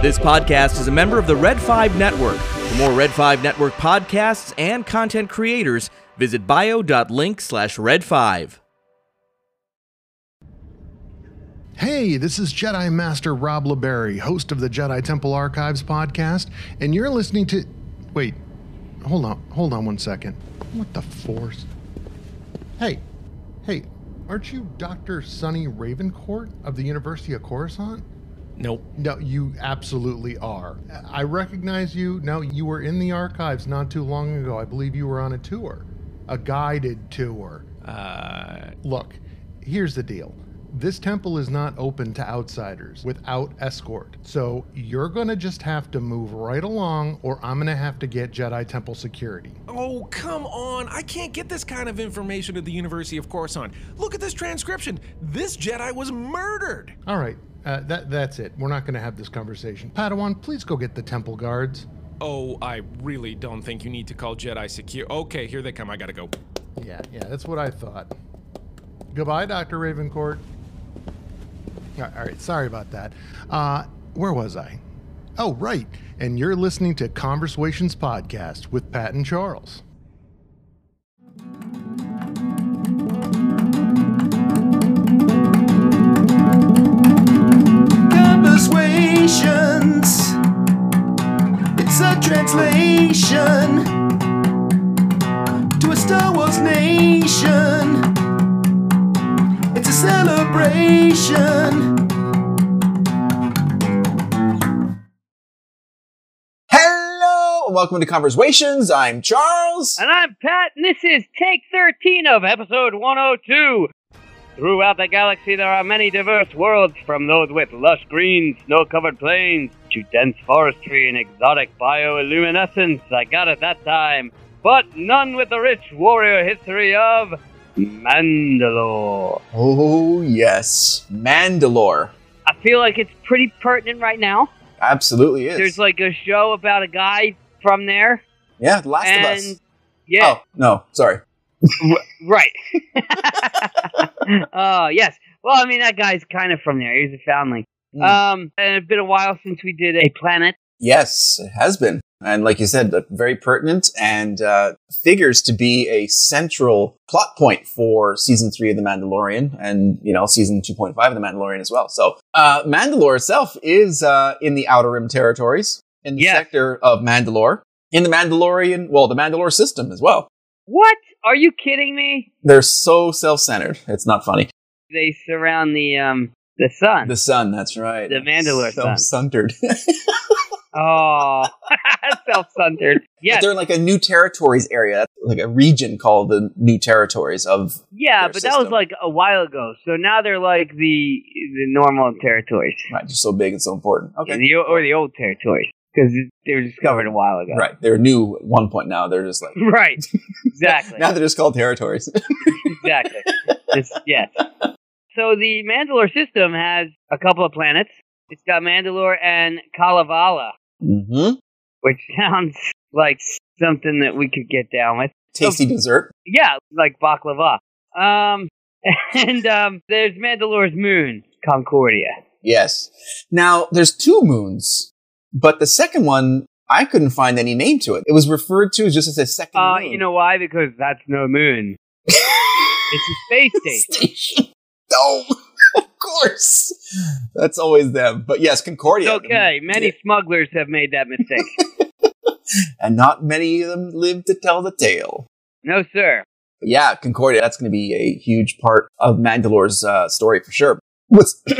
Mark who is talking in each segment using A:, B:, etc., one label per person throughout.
A: This podcast is a member of the Red 5 Network. For more Red 5 Network podcasts and content creators, visit bio.link slash red 5.
B: Hey, this is Jedi Master Rob LaBarre, host of the Jedi Temple Archives podcast, and you're listening to. Wait, hold on, hold on one second. What the force? Hey, hey, aren't you Dr. Sonny Ravencourt of the University of Coruscant?
C: Nope.
B: No, you absolutely are. I recognize you. Now, you were in the archives not too long ago. I believe you were on a tour, a guided tour.
C: Uh,
B: Look, here's the deal. This temple is not open to outsiders without escort. So you're going to just have to move right along, or I'm going to have to get Jedi Temple security.
C: oh, come on. I can't get this kind of information at the University of Coruscant. Look at this transcription. This Jedi was murdered.
B: All right, uh, that, that's it. We're not going to have this conversation. Padawan, please go get the temple guards.
C: Oh, I really don't think you need to call Jedi secure. Okay, here they come. I gotta go.
B: Yeah, yeah, that's what I thought. Goodbye, Dr. Ravencourt. All right, sorry about that. Uh, where was I? Oh, right. And you're listening to ConverSWations Podcast with Pat and Charles.
D: Conversations. It's a translation to a Star Wars nation. It's a celebration.
E: Hello, welcome to ConverSWations. I'm Charles.
F: And I'm Pat, and this is take 13 of episode 102. Throughout the galaxy, there are many diverse worlds, from those with lush green, snow covered plains to dense forestry and exotic bioluminescence. I got it that time. But none with the rich warrior history of Mandalore.
E: Oh, yes. Mandalore.
F: I feel like it's pretty pertinent right now.
E: Absolutely is.
F: There's like a show about a guy from there.
E: yeah, The Last
F: and
E: of Us.
F: yeah,
E: Oh, no, sorry.
F: Right. Oh, yes. Well, I mean, that guy's kind of from there. He's a foundling.
E: Hmm.
F: Um, and it's been a while since we did a planet.
E: Yes, it has been. And like you said, very pertinent and uh, figures to be a central plot point for season three of The Mandalorian and, you know, season 2.5 of The Mandalorian as well. So, uh, Mandalore itself is uh, in the Outer Rim territories, in the
F: Yes.
E: sector of Mandalore, in the Mandalorian, well, the Mandalore system as well.
F: What? Are you kidding me?
E: They're so self-centered. It's not funny.
F: They surround the um the sun.
E: The sun, that's right.
F: The Mandalore sun.
E: Self-centered.
F: oh, self-centered. Yeah,
E: They're in like a new territories area, like a region called the new territories of.
F: Yeah, but that was like a while ago. So now they're like the the normal territories,
E: Right, just so big and so important. Okay.
F: the, or the old territories, because they were discovered a while ago.
E: Right, they're new at one point now. They're just like
F: Right. Exactly.
E: now they're just called territories.
F: exactly. This, yes. So the Mandalore system has a couple of planets. It's got Mandalore and Kalevala,
E: hmm
F: which sounds like something that we could get down with.
E: Tasty dessert.
F: Yeah, like baklava. Um, and um, there's Mandalore's moon, Concordia.
E: Yes. Now there's two moons, but the second one I couldn't find any name to it. It was referred to just as a second
F: Uh,
E: moon.
F: you know why? Because that's no moon. It's a space station.
E: station. No, of course. That's always them. But yes, Concordia.
F: It's okay. Many smugglers have made that mistake.
E: And not many of them live to tell the tale.
F: no, sir.
E: But yeah, Concordia, that's going to be a huge part of Mandalore's uh, story for sure. What's.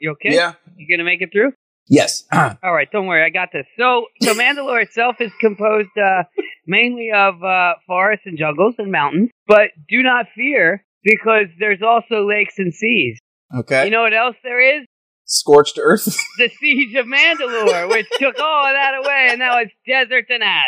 F: You okay?
E: Yeah.
F: You gonna make it through?
E: Yes.
F: All right, don't worry, I got this. So, so Mandalore itself is composed uh, mainly of uh, forests and jungles and mountains, but do not fear because there's also lakes and seas.
E: okay.
F: You know what else there is?
E: Scorched Earth.
F: The siege of Mandalore, which took all of that away, and now it's desert and ash.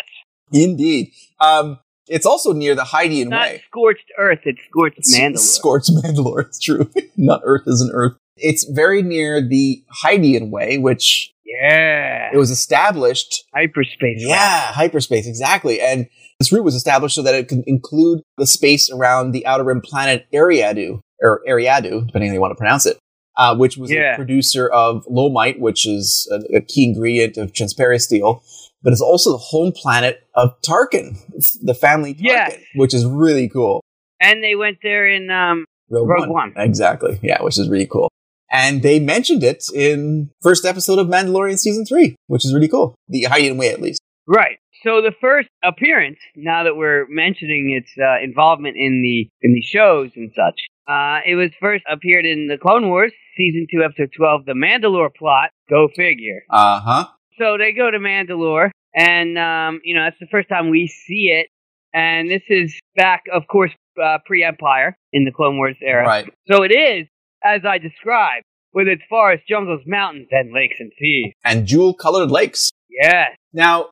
E: Indeed. Um, it's also near the Hydian
F: Not
E: Way.
F: scorched earth; it's scorched Mandalore.
E: Scorched Mandalore. It's true. Not Earth is an Earth. It's very near the Hydian Way, which
F: yeah,
E: it was established.
F: hyperspace.
E: Yeah, hyperspace, exactly. And this route was established so that it could include the space around the outer rim planet Ariadu, or Ariadu, depending on how you want to pronounce it. uh, which was
F: Yeah.
E: a producer of Lommite, which is a, a key ingredient of transparent steel, but it's also the home planet of Tarkin, the family Tarkin,
F: Yes.
E: which is really cool.
F: And they went there in um,
E: Rogue,
F: Rogue One.
E: Exactly. Yeah, which is really cool. And they mentioned it in first episode of Mandalorian season three, which is really cool. The Hydian Way, at least.
F: right. So the first appearance, now that we're mentioning its uh, involvement in the in the shows and such, uh, it was first appeared in the Clone Wars season two, episode twelve, the Mandalore plot. Go figure.
E: Uh huh.
F: So they go to Mandalore, and um, you know that's the first time we see it. And this is back, of course, uh, pre-Empire in the Clone Wars era.
E: Right.
F: So it is, as I described, with its forests, jungles, mountains, and lakes and seas.
E: And jewel colored lakes.
F: Yes.
E: Now,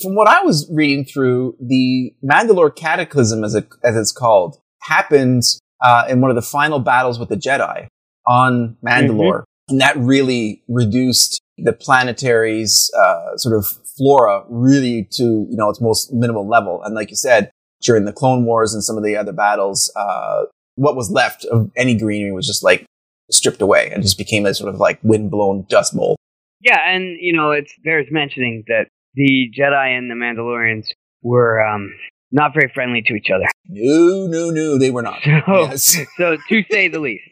E: from what I was reading through, the Mandalore Cataclysm, as, it, as it's called, happened uh, in one of the final battles with the Jedi on Mandalore. And that really reduced the planetary's uh, sort of flora really to, you know, its most minimal level. And like you said, during the Clone Wars and some of the other battles, uh, what was left of any greenery was just like stripped away and just became a sort of like wind-blown dust bowl.
F: Yeah, and you know it's bears mentioning that the Jedi and the Mandalorians were um, not very friendly to each other.
E: No, no, no, they were not.
F: So,
E: Yes.
F: so to say the least,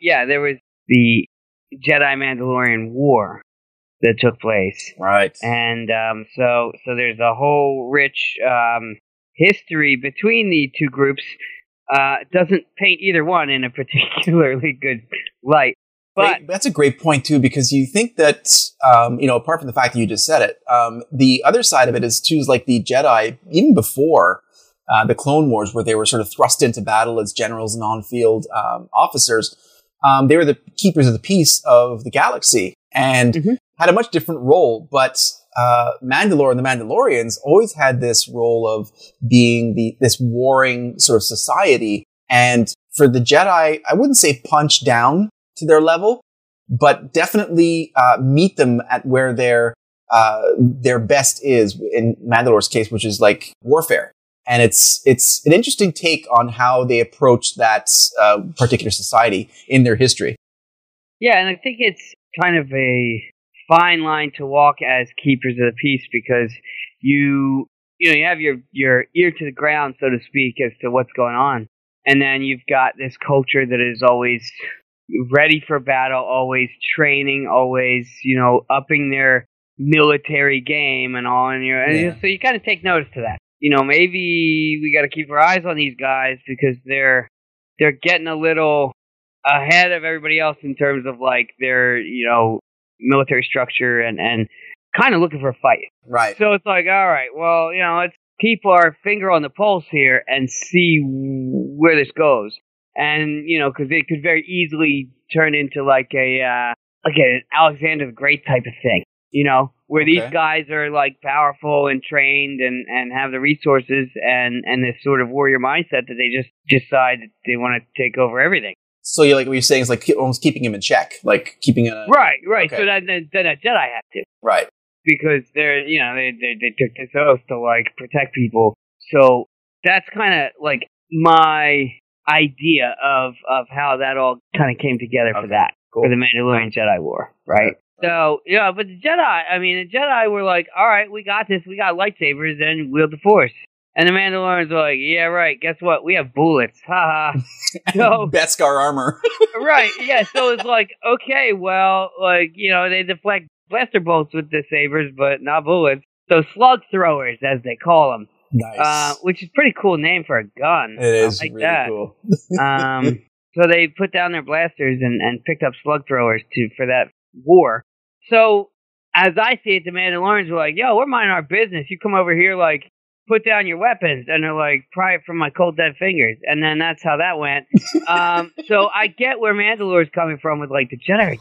F: yeah, there was the Jedi Mandalorian War that took place,
E: Right.
F: and um, so so there's a whole rich um, history between the two groups. Uh, doesn't paint either one in a particularly good light, but
E: Great- that's a great point too, because you think that um, you know, apart from the fact that you just said it, um, the other side of it is too is like the Jedi, even before uh, the Clone Wars, where they were sort of thrust into battle as generals and on-field um, officers. Um, they were the keepers of the peace of the galaxy and
F: Mhm.
E: had a much different role. But uh, Mandalore and the Mandalorians always had this role of being the this warring sort of society. And for the Jedi, I wouldn't say punch down to their level, but definitely uh, meet them at where their uh, their best is in Mandalore's case, which is like warfare. And it's it's an interesting take on how they approach that uh, particular society in their history.
F: Yeah, and I think it's kind of a fine line to walk as keepers of the peace because you you know you have your your ear to the ground, so to speak, as to what's going on, and then you've got this culture that is always ready for battle, always training, always you know upping their military game and all, and you and
E: Yeah.
F: so you kind of take notice to that. You know, maybe we got to keep our eyes on these guys because they're they're getting a little ahead of everybody else in terms of like their you know military structure and and kind of looking for a fight.
E: Right.
F: So it's like, all right, well, you know, let's keep our finger on the pulse here and see where this goes. And you know, because it could very easily turn into like a uh, like an Alexander the Great type of thing. You know, where these guys are like powerful and trained and and have the resources and and this sort of warrior mindset that they just decide that they want to take over everything.
E: So you like what you're saying is like almost keeping him in check, like keeping a
F: Right, right.
E: Okay.
F: So then, then, then a Jedi had to.
E: right.
F: because they're you know they they, they took this oath to like protect people. So that's kind of like my idea of of how that all kind of came together for that
E: cool.
F: for the Mandalorian Jedi War, right? So yeah, but the Jedi, I mean, the Jedi were like, all right, we got this, we got lightsabers, and wield the Force. And the Mandalorians were like, yeah, right. Guess what? We have bullets. Ha ha. So
E: Beskar armor.
F: right, yeah. So it's like, okay, well, like you know, they deflect blaster bolts with the sabers, but not bullets. So slug throwers, as they call them,
E: nice.
F: uh, which is a pretty cool name for a gun.
E: it is
F: like
E: really
F: that.
E: cool.
F: um, so they put down their blasters and, and picked up slug throwers to for that war. So as I see it, the Mandalorians were like, "Yo, we're minding our business. You come over here, like, put down your weapons," and they're like, "Pry it from my cold dead fingers." And then that's how that went. um, so I get where Mandalore's coming from with like the Jedi,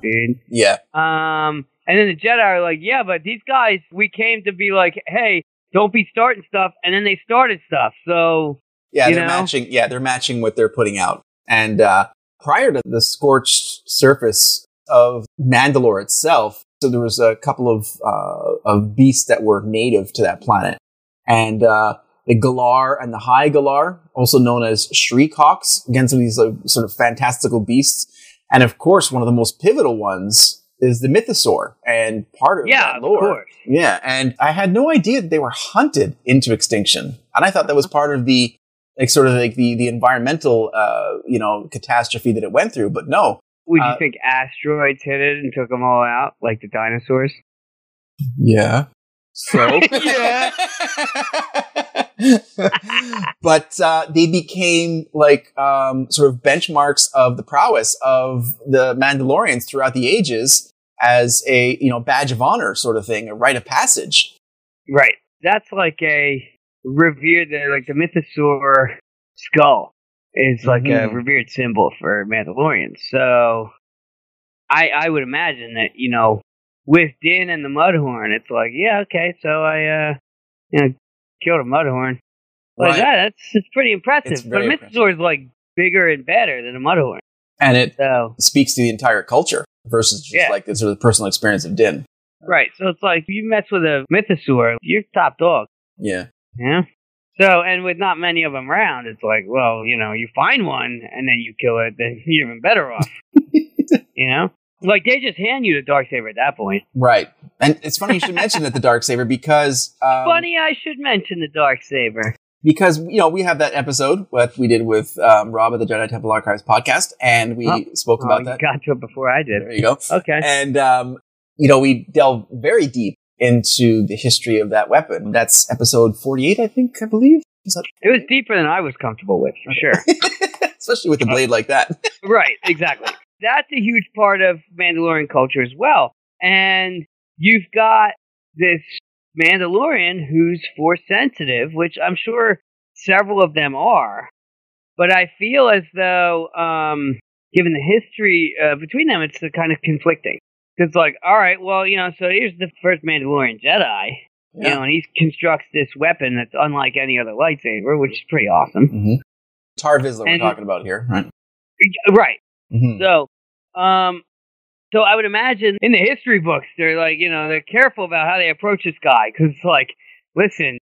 F: dude.
E: Yeah.
F: Um, and then the Jedi are like, yeah, but these guys, we came to be like, hey, don't be starting stuff, and then they started stuff. So
E: Yeah, they're
F: know?
E: matching. Yeah, they're matching what they're putting out. And uh, prior to the scorched surface of Mandalore itself, so there was a couple of uh, of beasts that were native to that planet, and uh, the Galar and the High Galar, also known as Shriek Hawks, again some of these uh, sort of fantastical beasts. And of course, one of the most pivotal ones is the mythosaur and part of
F: Yeah,
E: that
F: of
E: lore.
F: course.
E: Yeah, and I had no idea that they were hunted into extinction, and I thought that was part of the like sort of like the the environmental uh, you know catastrophe that it went through. But no,
F: Would you
E: Uh,
F: think asteroids hit it and took them all out, like the dinosaurs?
E: yeah. So
F: Yeah.
E: but uh, they became like um, sort of benchmarks of the prowess of the Mandalorians throughout the ages as a you know badge of honor sort of thing, a rite of passage.
F: Right. That's like a revered, the- like the mythosaur skull is like a
E: Mhm.
F: revered symbol for Mandalorians. So I I would imagine that, you know, with Din and the Mudhorn, it's like, yeah, okay, so I, uh, you know, killed a Mudhorn. Like
E: Right.
F: that, that's, it's pretty impressive.
E: It's
F: but a
E: very
F: mythosaur is like bigger and better than a Mudhorn.
E: And it
F: So,
E: speaks to the entire culture versus just
F: Yeah.
E: like the sort of personal experience of Din.
F: right. So it's like, you mess with a mythosaur, you're top dog.
E: Yeah.
F: Yeah. So, and with not many of them around, it's like, well, you know, you find one and then you kill it, then you're even better off. you know, like they just hand you the dark saber at that point.
E: Right. And it's funny you should mention that the dark saber because um,
F: Funny, I should mention the dark saber.
E: because you know we have that episode what we did with um, Rob of the Jedi Temple Archives podcast, and we
F: Oh.
E: spoke
F: Oh,
E: about
F: you
E: that.
F: got to it before I did.
E: There you go.
F: Okay.
E: And um, you know we delve very deep into the history of that weapon. That's episode forty-eight, I think, I believe. That-
F: It was deeper than I was comfortable with, for sure.
E: Especially with a blade like that.
F: right, exactly. That's a huge part of Mandalorian culture as well. And you've got this Mandalorian who's force sensitive, which I'm sure several of them are. But I feel as though, um, given the history uh, between them, it's kind of conflicting. Because, like, all right, well, you know, so here's the first Mandalorian Jedi, you know, and he constructs this weapon that's unlike any other lightsaber, which is pretty awesome.
E: hmm Tarre Vizsla we're talking about here, right?
F: Right.
E: Hmm
F: So, um, so I would imagine in the history books, they're like, you know, they're careful about how they approach this guy because, like, listen,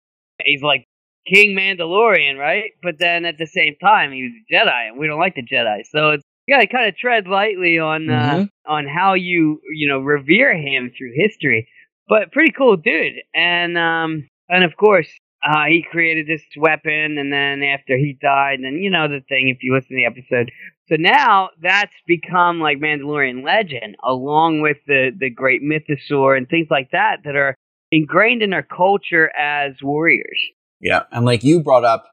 F: he's like King Mandalorian, right? But then at the same time, he's a Jedi, and we don't like the Jedi. So it's you gotta kind of tread lightly on uh,
E: Mhm.
F: on how you you know revere him through history. But pretty cool dude, and um, and of course. Uh, he created this weapon, and then after he died, and you know the thing. If you listen to the episode, so now that's become like Mandalorian legend, along with the the great mythosaur and things like that that are ingrained in our culture as warriors.
E: Yeah, and like you brought up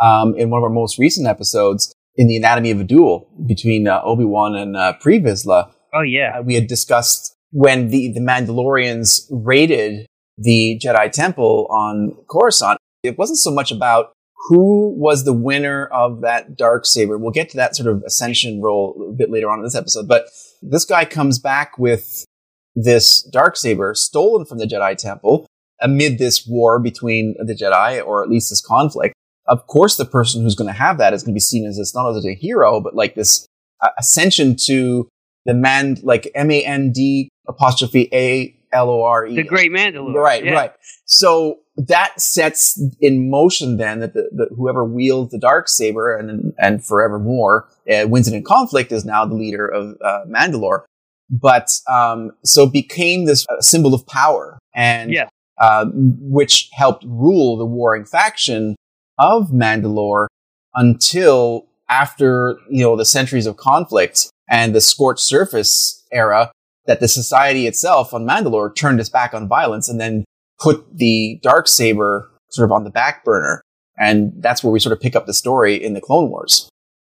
E: um, in one of our most recent episodes, in the Anatomy of a Duel between uh, Obi Wan and uh, Pre Vizsla,
F: Oh yeah,
E: uh, we had discussed when the, the Mandalorians raided the Jedi Temple on Coruscant. It wasn't so much about who was the winner of that dark saber. We'll get to that sort of ascension role a bit later on in this episode. But this guy comes back with this dark saber stolen from the Jedi Temple amid this war between the Jedi, or at least this conflict. Of course, the person who's going to have that is going to be seen as this not only as a hero, but like this uh, ascension to the man, like M A N D apostrophe A L O R E.
F: the great Mandalorian.
E: Right,
F: yeah.
E: right. So that sets in motion then that the, the whoever wields the dark saber and and forevermore uh, wins it in conflict is now the leader of uh, Mandalore. But um, so became this uh, symbol of power, and
F: Yeah.
E: uh, which helped rule the warring faction of Mandalore until after you know the centuries of conflict and the scorched surface era that the society itself on Mandalore turned its back on violence and then put the dark saber sort of on the back burner. And that's where we sort of pick up the story in the Clone Wars.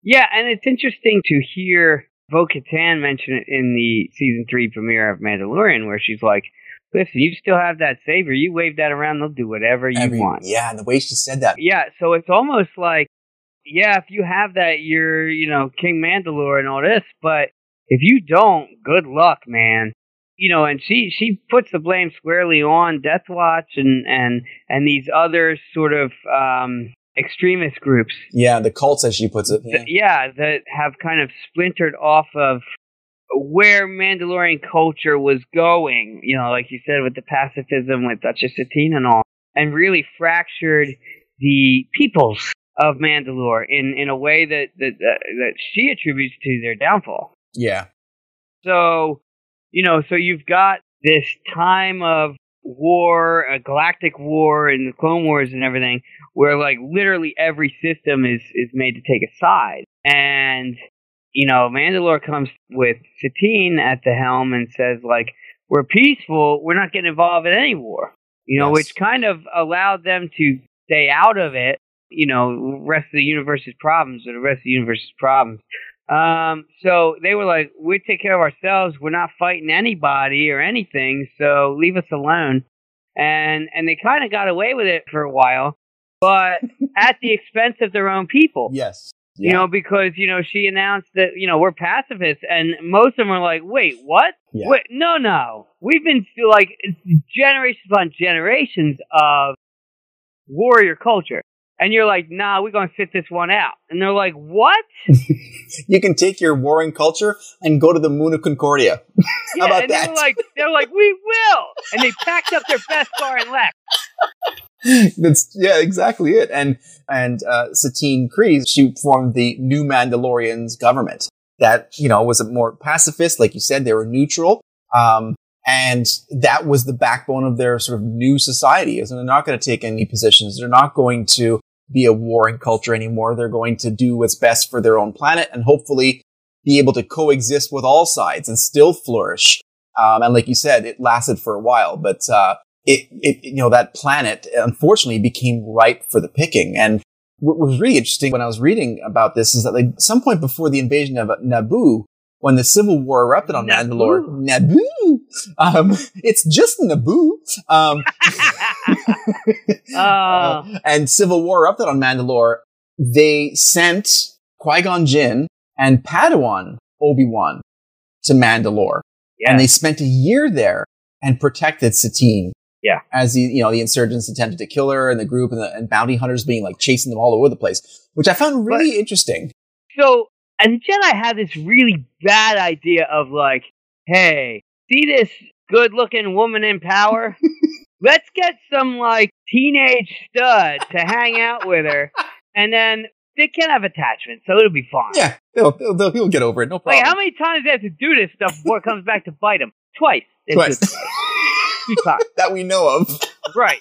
F: Yeah, and it's interesting to hear Bo Katan mention it in the season three premiere of Mandalorian, where she's like, "Listen, you still have that saber. You wave that around, they'll do whatever you
E: Every-
F: want."
E: Yeah, and the way she said that.
F: Yeah, so it's almost like, yeah, if you have that, you're, you know, King Mandalore and all this, but if you don't, good luck, man. You know, and she she puts the blame squarely on Death Watch and and and these other sort of um extremist groups.
E: Yeah, the cults, as she puts it. Yeah.
F: that, yeah, that have kind of splintered off of where Mandalorian culture was going, you know, like you said, with the pacifism with Duchess Satine and all, and really fractured the peoples of Mandalore in, in a way that, that, that, that she attributes to their downfall.
E: Yeah.
F: So, you know, so you've got this time of war, a galactic war, and the Clone Wars and everything, where like literally every system is is made to take a side, and you know, Mandalore comes with Satine at the helm and says like, "We're peaceful. We're not getting involved in any war." You know,
E: Yes.
F: which kind of allowed them to stay out of it. You know, rest of the universe's problems or the rest of the universe's problems. Um, so they were like, "We take care of ourselves. We're not fighting anybody or anything. So leave us alone." And and they kind of got away with it for a while, but at the expense of their own people.
E: Yes.
F: You know, because you know she announced that you know we're pacifists, and most of them are like, "Wait, what?
E: Yeah.
F: Wait, no, no. We've been like generations upon generations of warrior culture." And you're like, nah, we're gonna sit this one out. And they're like, what?
E: You can take your warring culture and go to the moon of Concordia.
F: Yeah,
E: about
F: and
E: that?
F: were like, they were like, we will. And they packed up their Beskar and left.
E: That's yeah, exactly it. And and uh, Satine Kryze, she formed the New Mandalorians government that you know was a more pacifist, like you said, they were neutral. Um, and that was the backbone of their sort of new society. Is they're not going to take any positions. They're not going to be a warring culture anymore. They're going to do what's best for their own planet and hopefully be able to coexist with all sides and still flourish. Um, and like you said, it lasted for a while, but uh, it, it, you know, that planet unfortunately became ripe for the picking. And what was really interesting when I was reading about this is that like some point before the invasion of Naboo, when the civil war erupted on
F: Naboo.
E: Mandalore, Naboo, um, it's just Naboo, um,
F: Uh,
E: uh, and civil war up erupted on Mandalore, they sent Qui-Gon Jinn and Padawan Obi-Wan to Mandalore
F: yeah.
E: and they spent a year there and protected Satine.
F: Yeah.
E: As the you know the insurgents attempted to kill her and the group and the and bounty hunters being like chasing them all over the place, which I found really interesting.
F: so, and the Jedi had this really bad idea of like, hey, see this good looking woman in power? Let's get some like teenage stud to hang out with her, and then they can have attachments, so it'll be fine.
E: Yeah, they'll, they'll, they'll, he'll get over it, no problem.
F: Like, how many times do they have to do this stuff before it comes back to bite them? Twice.
E: Twice.
F: do it Two times.
E: that we know of.
F: Right.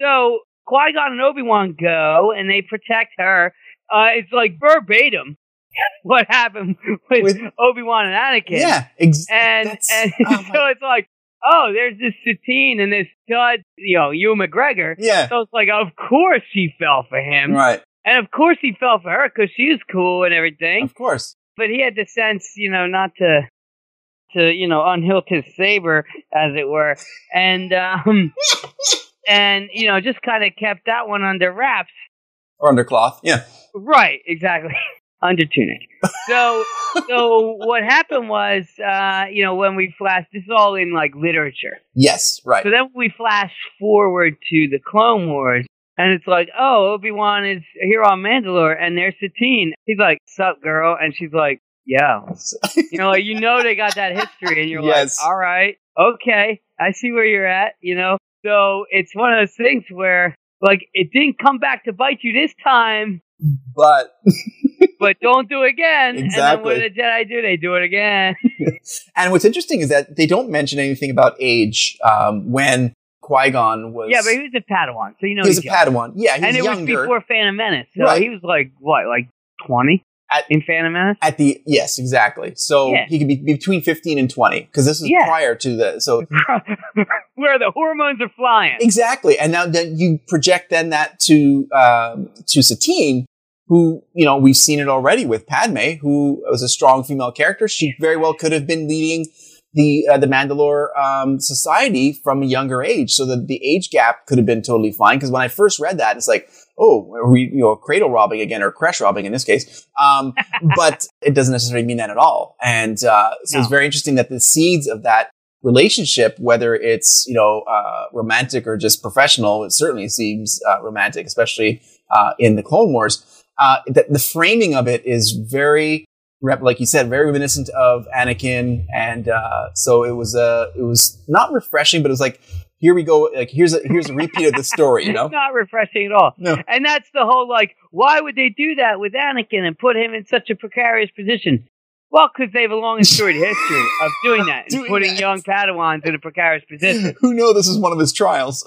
F: So Qui Gon and Obi Wan go, and they protect her. Uh, it's like verbatim what happened with,
E: With-
F: Obi Wan and Anakin.
E: Yeah, exactly.
F: And and
E: oh
F: so it's like, oh, there's this Satine and this stud, you know, Ewan McGregor.
E: yeah,
F: So it's like, of course she fell for him,
E: right,
F: and of course he fell for her because she was cool and everything.
E: of course.
F: But he had the sense, you know, not to to you know unhilt his saber, as it were, and um, and you know just kind of kept that one under wraps.
E: Or undercloth. Yeah,
F: Right, exactly. Under tunic. So, so what happened was, uh, you know, when we flash, this is all in like literature.
E: yes, right.
F: So then we flash forward to the Clone Wars, and it's like, oh, Obi Wan is here on Mandalore, and there's Satine. He's like, "Sup, girl?" And she's like, "Yeah." You know, like you know they got that history, and you're
E: Yes.
F: like, "All right, okay, I see where you're at." You know, so it's one of those things where, like, it didn't come back to bite you this time,
E: but
F: but don't do it again. And then what the Jedi do? They do it again.
E: and what's interesting is that they don't mention anything about age um, when Qui Gon was.
F: yeah, but he was a Padawan, so you know
E: he was a
F: young.
E: Padawan. Yeah, he
F: and it
E: younger.
F: was before Phantom Menace, so
E: Right.
F: he was like what, like twenty
E: At-
F: in Phantom Menace?
E: At the yes, exactly. So
F: Yeah.
E: he could be between fifteen and twenty because this is
F: Yeah.
E: prior to the so
F: Where the hormones are flying.
E: exactly. And now then you project then that to um, to Satine, who you know we've seen it already with Padme, who was a strong female character. She very well could have been leading the uh, the Mandalore um, society from a younger age, so that the age gap could have been totally fine. Because when I first read that, it's like, oh, are we you know cradle robbing again or crash robbing in this case? Um, but it doesn't necessarily mean that at all. And uh, so it's very interesting that the seeds of that relationship, whether it's you know uh, romantic or just professional, it certainly seems uh, romantic, especially uh, in the Clone Wars. Uh, that the framing of it is very, like you said, very reminiscent of Anakin, and uh, so it was uh, it was not refreshing, but it was like here we go, like here's a here's a repeat of the story, you know?
F: It's not refreshing at all.
E: No.
F: And that's the whole like, why would they do that with Anakin and put him in such a precarious position? Well, because they have a long and storied history of doing that and
E: Doing
F: putting
E: that.
F: young Padawans in a precarious position.
E: Who know this is one of his trials?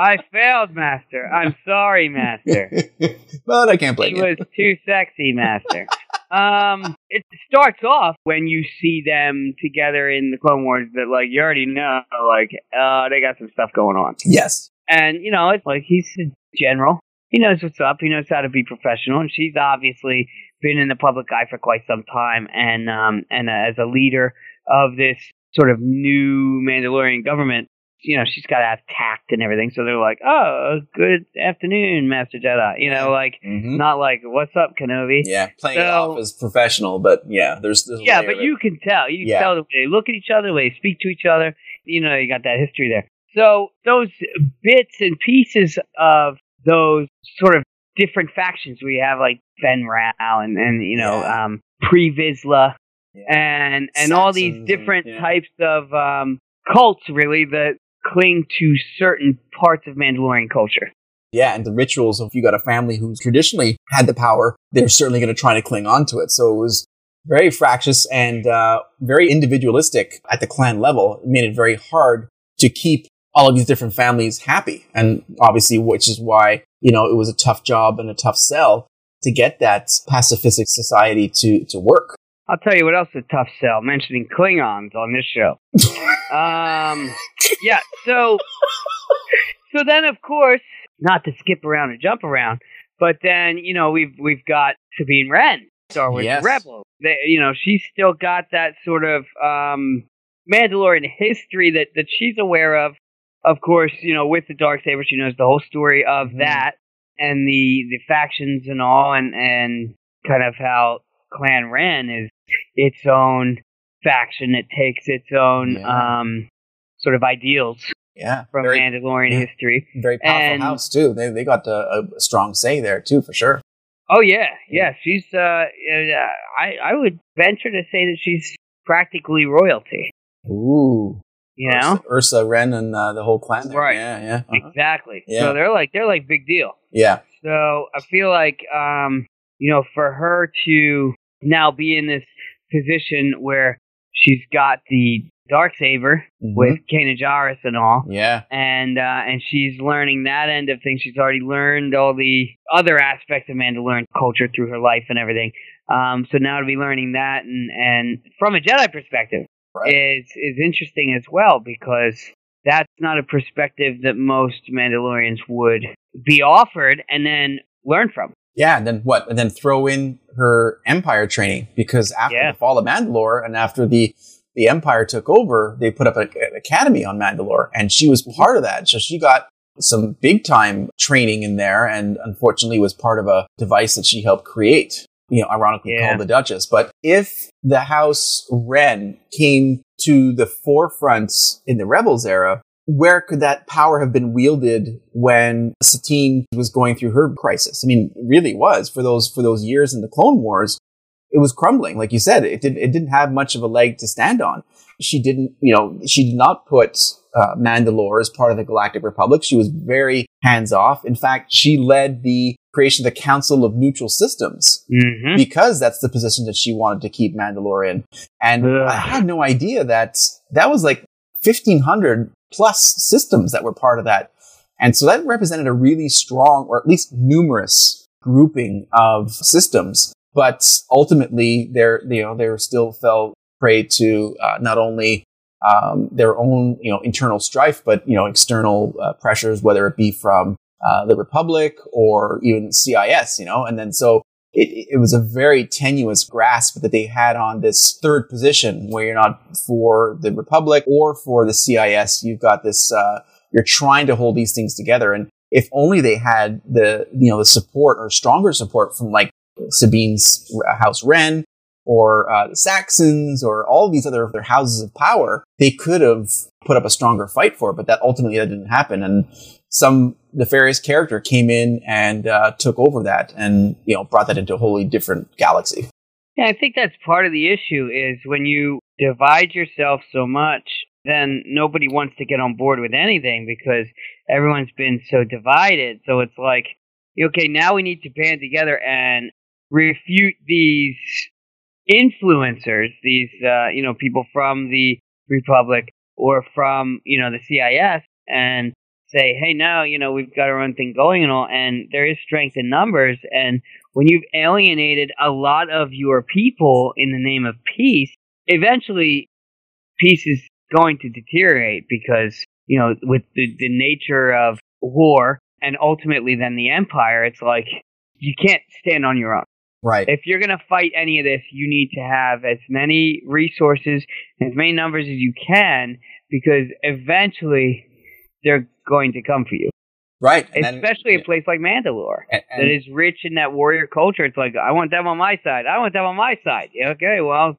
F: I failed, Master. I'm sorry, Master.
E: but I can't blame
F: He
E: you.
F: was too sexy, Master. Um, it starts off when you see them together in the Clone Wars that, like, you already know, like, uh, they got some stuff going on.
E: Yes.
F: And, you know, it's like he's a general. He knows what's up. He knows how to be professional. And she's obviously been in the public eye for quite some time. And, um, and uh, as a leader of this sort of new Mandalorian government, you know, she's got to have tact and everything. So they're like, oh, good afternoon, Master Jedi. You know, like,
E: Mhm.
F: not like, what's up, Kenobi?
E: Yeah, playing it off as professional, but yeah, there's, there's
F: Yeah, but you can tell. You can
E: Yeah.
F: tell the way they look at each other, the way they speak to each other. You know, you got that history there. So those bits and pieces of those sort of different factions we have, like Ben Rao and, and you know,
E: Yeah.
F: um, Pre Vizsla
E: Yeah.
F: and and all these
E: Saxons and-
F: different
E: yeah.
F: types of um, cults, really that cling to certain parts of Mandalorian culture.
E: Yeah, and the rituals of if you got a family who's traditionally had the power, they're certainly going to try to cling on to it. So it was very fractious and uh, very individualistic at the clan level. It made it very hard to keep all of these different families happy. And obviously, which is why, you know, it was a tough job and a tough sell to get that pacifistic society to, to work.
F: I'll tell you what else is a tough sell. Mentioning Klingons on this show. um, yeah. So, so then of course, not to skip around and jump around, but then you know we've we've got Sabine Wren, Star Wars
E: Yes.
F: Rebel. They, you know she's still got that sort of um, Mandalorian history that that she's aware of. Of course, you know with the dark saber, she knows the whole story of
E: Mhm.
F: that and the the factions and all, and and kind of how Clan Wren is its own faction. It takes its own
E: Yeah.
F: um, sort of ideals
E: Yeah.
F: from
E: very,
F: Mandalorian
E: yeah.
F: history.
E: very powerful
F: and-
E: house, too. They, they got a, a strong say there, too, for sure.
F: Oh yeah, yeah. She's uh, uh, I I would venture to say that she's practically royalty.
E: Ooh.
F: You know,
E: Ursa, Ursa Wren and uh, the whole clan there.
F: Right.
E: Yeah, yeah. uh-huh.
F: exactly.
E: Yeah.
F: So they're like they're like big deal.
E: Yeah.
F: So I feel like um, you know, for her to now be in this position where she's got the dark saber
E: Mhm.
F: with Kanan Jarrus and all.
E: Yeah.
F: and uh, and she's learning that end of things. She's already learned all the other aspects of Mandalorian culture through her life and everything. Um, so now to be learning that and and from a Jedi perspective
E: Right.
F: is is interesting as well because that's not a perspective that most Mandalorians would be offered and then learn from.
E: Yeah, and then what? And then throw in her Empire training because after
F: Yeah.
E: the fall of Mandalore and after the the Empire took over, they put up a- an academy on Mandalore, and she was part of that. So she got some big time training in there, and unfortunately was part of a device that she helped create. You know, ironically
F: Yeah.
E: called the Duchess. But if the House Wren came to the forefront in the Rebels era, where could that power have been wielded when Satine was going through her crisis? I mean, really was for those for those years in the Clone Wars. It was crumbling, like you said. It didn't it didn't have much of a leg to stand on. She didn't, you know, she did not put uh, Mandalore as part of the Galactic Republic. She was very hands off. In fact, she led the creation of the Council of Neutral Systems
F: Mm-hmm.
E: because that's the position that she wanted to keep Mandalore in. And
F: Ugh.
E: I had no idea that that was like 1500 plus systems that were part of that. And so that represented a really strong, or at least numerous grouping of systems. But ultimately, they're, you know, they were still fell prey to uh, not only um, their own, you know, internal strife, but you know, external uh, pressures, whether it be from uh, the Republic or even CIS, you know, and then so it, it was a very tenuous grasp that they had on this third position where you're not for the Republic or for the CIS. You've got this, uh, you're trying to hold these things together. And if only they had the, you know, the support or stronger support from like Sabine's House Wren or uh, the Saxons or all these other, other houses of power, they could have put up a stronger fight for it. But that ultimately that didn't happen. And some nefarious character came in and uh, took over that and you know brought that into a wholly different galaxy.
F: Yeah, I think that's part of the issue is when you divide yourself so much, then nobody wants to get on board with anything because everyone's been so divided. So it's like, okay, now we need to band together and refute these influencers, these uh, you know people from the Republic or from you know the CIS, and say, hey, now you know we've got our own thing going and all, and there is strength in numbers, and when you've alienated a lot of your people in the name of peace, eventually peace is going to deteriorate because you know with the, the nature of war and ultimately then the empire, it's like you can't stand on your own.
E: Right.
F: If you're going to fight any of this, you need to have as many resources, as many numbers as you can, because eventually they're going to come for you.
E: right. And then-
F: Especially
E: yeah.
F: a place like Mandalore
E: And- and-
F: is rich in that warrior culture. It's like, I want them on my side. I want them on my side. Yeah, okay, well,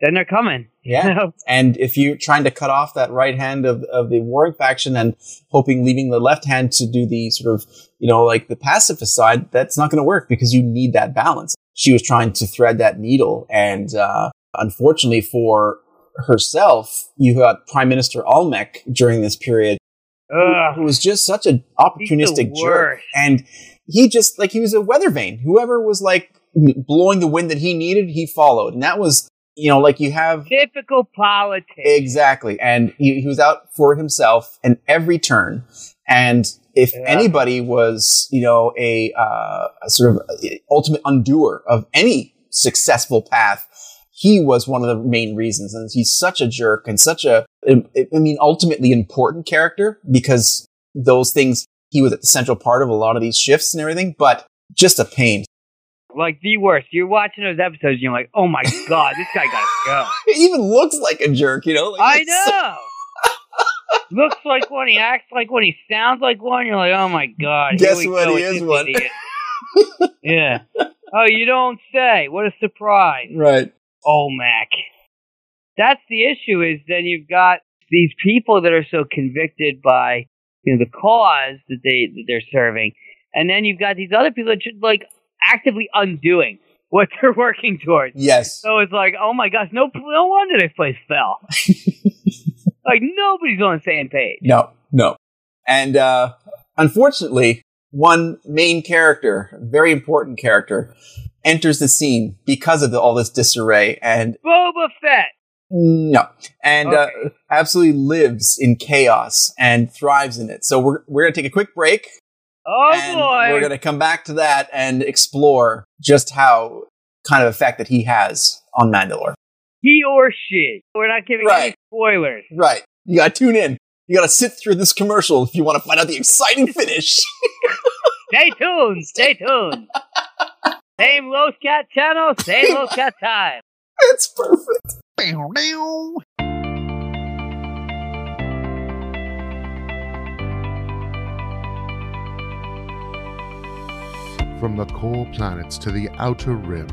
F: then they're coming.
E: Yeah. And if you're trying to cut off that right hand of, of the warring faction and hoping leaving the left hand to do the sort of, you know, like the pacifist side, that's not going to work because you need that balance. She was trying to thread that needle. And, uh, unfortunately for herself, you got Prime Minister Almec during this period
F: Ugh.
E: who was just such an opportunistic jerk. And he just, like, he was a weather vane. Whoever was like blowing the wind that he needed, he followed. And that was, you know, like you have
F: Typical politics.
E: Exactly. And he, he was out for himself in every turn. And if
F: Yeah.
E: anybody was, you know, a, uh, a sort of ultimate undoer of any successful path, he was one of the main reasons. And he's such a jerk and such a, I mean, ultimately important character because those things, he was at the central part of a lot of these shifts and everything, but just a pain.
F: like the worst. You're watching those episodes and you're like, oh my god, this guy gotta go.
E: He even looks like a jerk, you know? Like,
F: I
E: it's so-
F: know. Looks like one, he acts like one, he sounds like one. You're like, oh my god.
E: Guess what,
F: go
E: he is one.
F: yeah. Oh, you don't say. What a surprise.
E: right.
F: Oh, Mac. That's the issue. Is then you've got these people that are so convicted by you know the cause that they that they're serving, and then you've got these other people that just like actively undoing what they're working towards.
E: Yes.
F: So it's like, oh my gosh, no, no wonder this place fell. like nobody's on the same page.
E: No, no. And uh, unfortunately, one main character, very important character, enters the scene because of the, all this disarray, and
F: Boba Fett.
E: no, and uh, absolutely lives in chaos and thrives in it. So we're we're gonna take a quick break,
F: Oh boy.
E: we're gonna come back to that and explore just how kind of effect that he has on Mandalore.
F: he or she. We're not giving any spoilers.
E: Right. You gotta tune in. You gotta sit through this commercial if you want to find out the exciting finish.
F: Stay tuned. Stay tuned. same Loth-cat channel, same Los Cat time.
E: it's perfect.
B: From the core planets to the outer rim,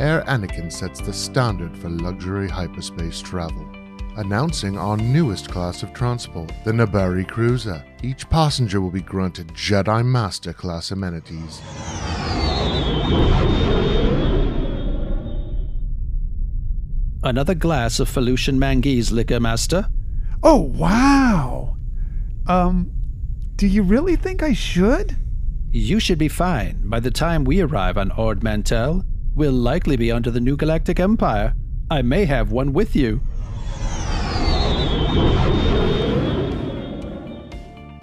B: Air Anakin sets the standard for luxury hyperspace travel. Announcing our newest class of transport, the Nabari Cruiser. Each passenger will be granted Jedi Master class amenities.
G: Another glass of Felucian Manguese liquor, Master?
H: Oh, wow. Um, do you really think I should?
G: You should be fine. By the time we arrive on Ord Mantell, we'll likely be under the New Galactic Empire. I may have one with you.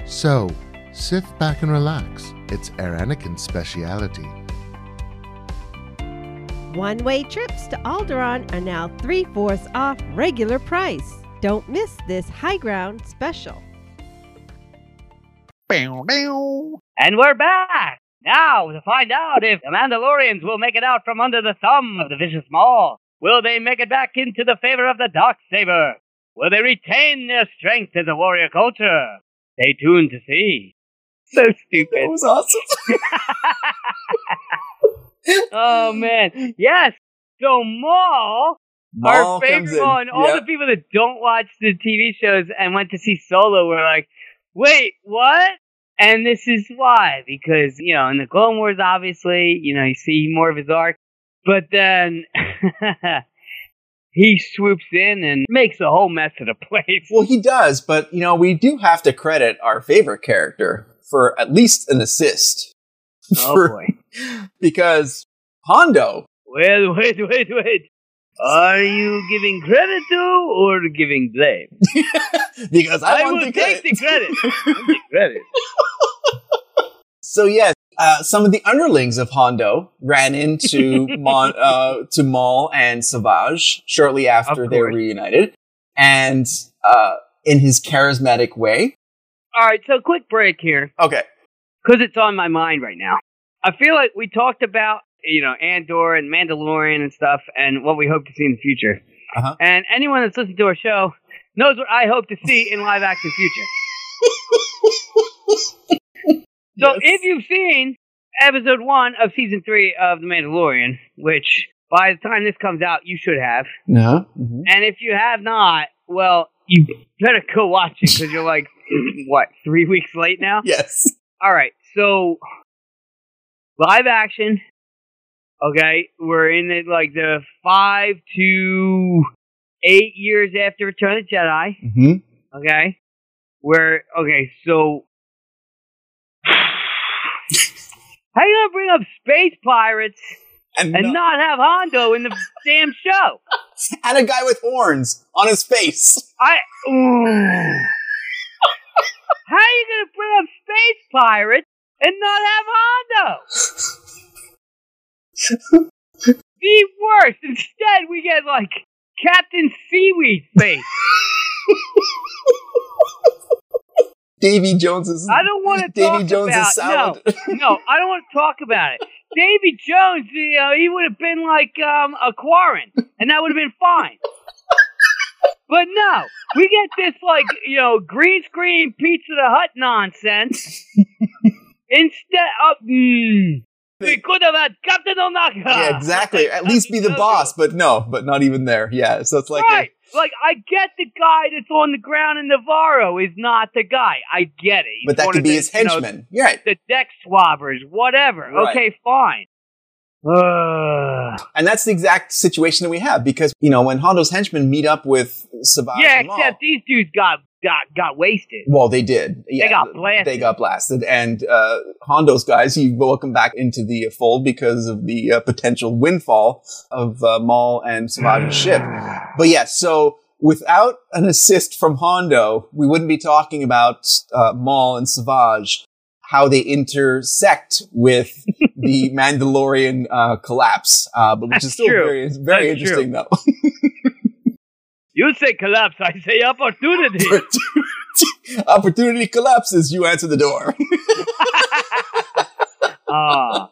B: So, sit back and relax. It's Air Anakin's speciality.
I: One way trips to Alderaan are now three fourths off regular price. Don't miss this high ground special.
F: And we're back! Now, to find out if the Mandalorians will make it out from under the thumb of the vicious Maul. Will they make it back into the favor of the Dark Saber? Will they retain their strength as a warrior culture? Stay tuned to see. So stupid.
E: That was awesome.
F: oh man. Yes. So Maul,
E: Maul
F: our favorite
E: in.
F: Maul, and all
E: Yep.
F: the people that don't watch the TV shows and went to see Solo were like, wait, what? And this is why, because, you know, in the Clone Wars, obviously, you know, you see more of his arc, but then he swoops in and makes a whole mess of the place.
E: Well, he does, but you know, we do have to credit our favorite character for at least an assist.
F: Oh
E: For-
F: boy.
E: because Hondo,
F: Wait, wait, wait, wait. Are you giving credit to or giving blame?
E: because I,
F: I
E: want
F: will
E: the
F: take the credit. Take credit.
E: So yeah, uh, some of the underlings of Hondo ran into Mon- uh, to Maul and Savage shortly after they were reunited, and uh, in his charismatic way.
F: All right, so quick break here
E: Okay.
F: because it's on my mind right now. I feel like we talked about you know Andor and Mandalorian and stuff, and what we hope to see in the future.
E: Uh-huh.
F: And anyone that's listened to our show knows what I hope to see in live action future. So if you've seen episode one of season three of The Mandalorian, which by the time this comes out you should have,
E: No.
F: and if you have not, well, you better go watch it because you're like, what, three weeks late now?
E: Yes.
F: All right, so live action. Okay, we're in it like the five to eight years after Return of the Jedi.
E: Mm-hmm.
F: Okay, where okay, so how you gonna bring up space pirates
E: And,
F: and
E: no-
F: not have Hondo in the damn show?
E: and a guy with horns on his face.
F: I. Ooh. How are you gonna bring up space pirates and not have Hondo? the worst. Instead, we get like Captain Seaweed Face.
E: Davy Jones's.
F: I don't want to
E: Davy
F: talk
E: Jones's
F: about
E: salad.
F: no, no. I don't want to talk about it. Davy Jones, you know, he would have been like um, a Quarren, and that would have been fine. But no, we get this like you know green screen Pizza the Hutt nonsense. Instead of mm, we could have had Captain Ohnaka.
E: yeah, exactly. At least be the boss, but no, but not even there. Yeah, so it's like a-
F: right. Like I get the guy that's on the ground in Nevarro is not the guy. I get it. He's
E: but that could be
F: the,
E: his
F: you
E: henchman. You're right.
F: the deck swabbers, whatever.
E: Right.
F: Okay, fine. Ugh.
E: And that's the exact situation that we have because, you know, when Hondo's henchmen meet up with Savage
F: yeah,
E: and Maul,
F: except these dudes got got got wasted.
E: well, they did. Yeah,
F: got blasted.
E: They got blasted. And uh, Hondo's guys, he welcomed back into the fold because of the uh, potential windfall of uh, Maul and Savage's ship. But yeah, so without an assist from Hondo, we wouldn't be talking about uh, Maul and Savage, how they intersect with the Mandalorian uh, collapse, uh, but which
F: That's
E: is still
F: true.
E: very, very
F: That's
E: interesting though.
F: You say collapse, I say opportunity.
E: Opportunity collapses, you answer the door.
F: Ah,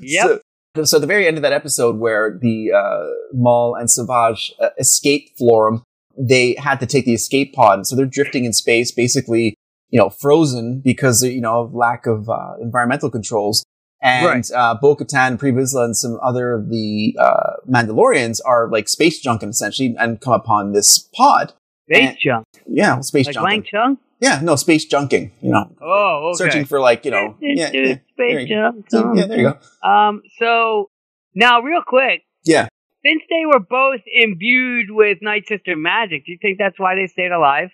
F: yep.
E: So, so at the very end of that episode where the uh, Maul and Savage uh, escaped Florrum, they had to take the escape pod. and So they're drifting in space, basically, you know, frozen because, you know, of lack of uh, environmental controls. And
F: Right.
E: uh, Bo-Katan, Pre Vizsla, and some other of the uh, Mandalorians are like space junking essentially and come upon this pod.
F: Space
E: And-
F: junk.
E: Yeah, space
F: Like
E: junking.
F: Lang?
E: Yeah, no, space junking. You know,
F: Oh, okay.
E: searching for like, you know, yeah, yeah,
F: Space junk.
E: yeah, there you go.
F: Um, so now real quick,
E: Yeah.
F: since they were both imbued with Night Sister magic, do you think that's why they stayed alive?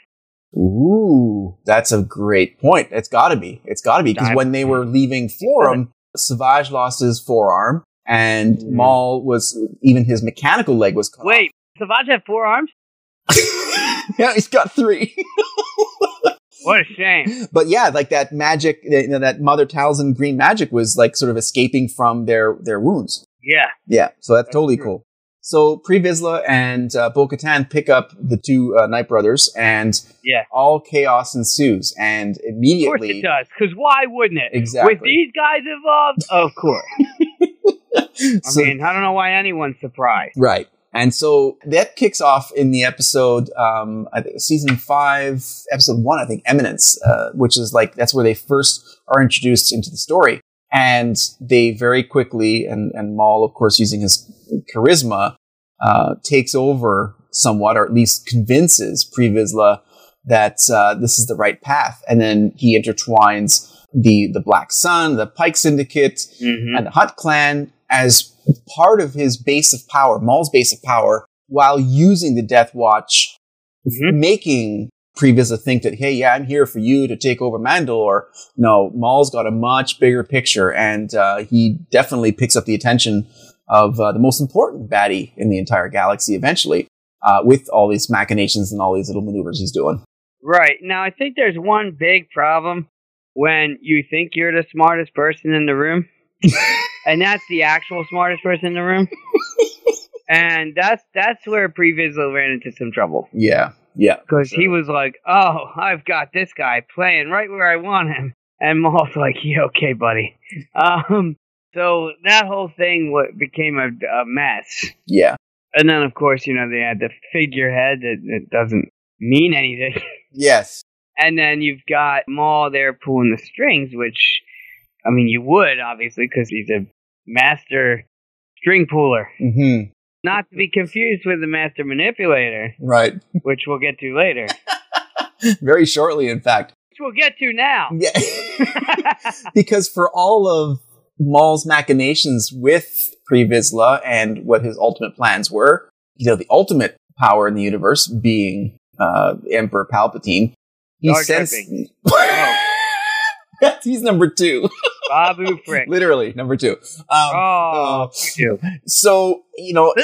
E: Ooh, that's a great point. It's got to be. It's got to be because when they were leaving Florrum, Savage lost his forearm, and
F: Mm.
E: Maul was even his mechanical leg was cut.
F: Wait, Savage had four arms?
E: yeah, he's got three.
F: What a shame.
E: but yeah, like that magic, you know, that Mother Talzin green magic was like sort of escaping from their their wounds.
F: Yeah.
E: Yeah, so that's,
F: That's
E: totally
F: true.
E: cool. So Pre Vizsla and uh, Bo Katan pick up the two uh, Night Brothers, and
F: Yeah.
E: all chaos ensues. And immediately,
F: Of course it does, because why wouldn't it?
E: Exactly.
F: With these guys involved, of course. I
E: So-
F: mean, I don't know why anyone's surprised.
E: Right. And so that kicks off in the episode, um, I think season five, episode one, I think, Eminence, uh, which is like, that's where they first are introduced into the story. And they very quickly, and, and Maul, of course, using his charisma, uh, takes over somewhat, or at least convinces Pre Vizsla that uh, this is the right path. And then he intertwines the, the Black Sun, the Pike Syndicate,
F: Mhm.
E: and the Hutt Clan as part of his base of power, Maul's base of power, while using the Death Watch,
F: Mhm.
E: making Pre Vizsla think that, hey, yeah, I'm here for you to take over Mandalore. No, Maul's got a much bigger picture, and uh, he definitely picks up the attention of uh, the most important baddie in the entire galaxy eventually, uh, with all these machinations and all these little maneuvers he's doing.
F: Right. Now, I think there's one big problem when you think you're the smartest person in the room, and that's the actual smartest person in the room. and that's that's where Pre Vizsla ran into some trouble.
E: Yeah, yeah.
F: Because he was like, oh, I've got this guy playing right where I want him. And Maul's like, yeah, okay, buddy. Um, so that whole thing wa- became a, a mess.
E: Yeah.
F: And then, of course, you know, they had the figurehead that, that doesn't mean anything.
E: Yes.
F: And then you've got Maul there pulling the strings, which, I mean, you would, obviously, because he's a master string puller.
E: Mm-hmm.
F: Not to be confused with the master manipulator,
E: Right.
F: which we'll get to later.
E: Very shortly, in fact.
F: Which we'll get to now.
E: Yeah. because for all of Maul's machinations with Pre Vizsla and what his ultimate plans were, you know, the ultimate power in the universe being uh, Emperor Palpatine, he
F: Jar Jar
E: sends.
F: Oh.
E: He's number two.
F: Babu Frick.
E: Literally, number two. Um,
F: Oh, you
E: so, you know,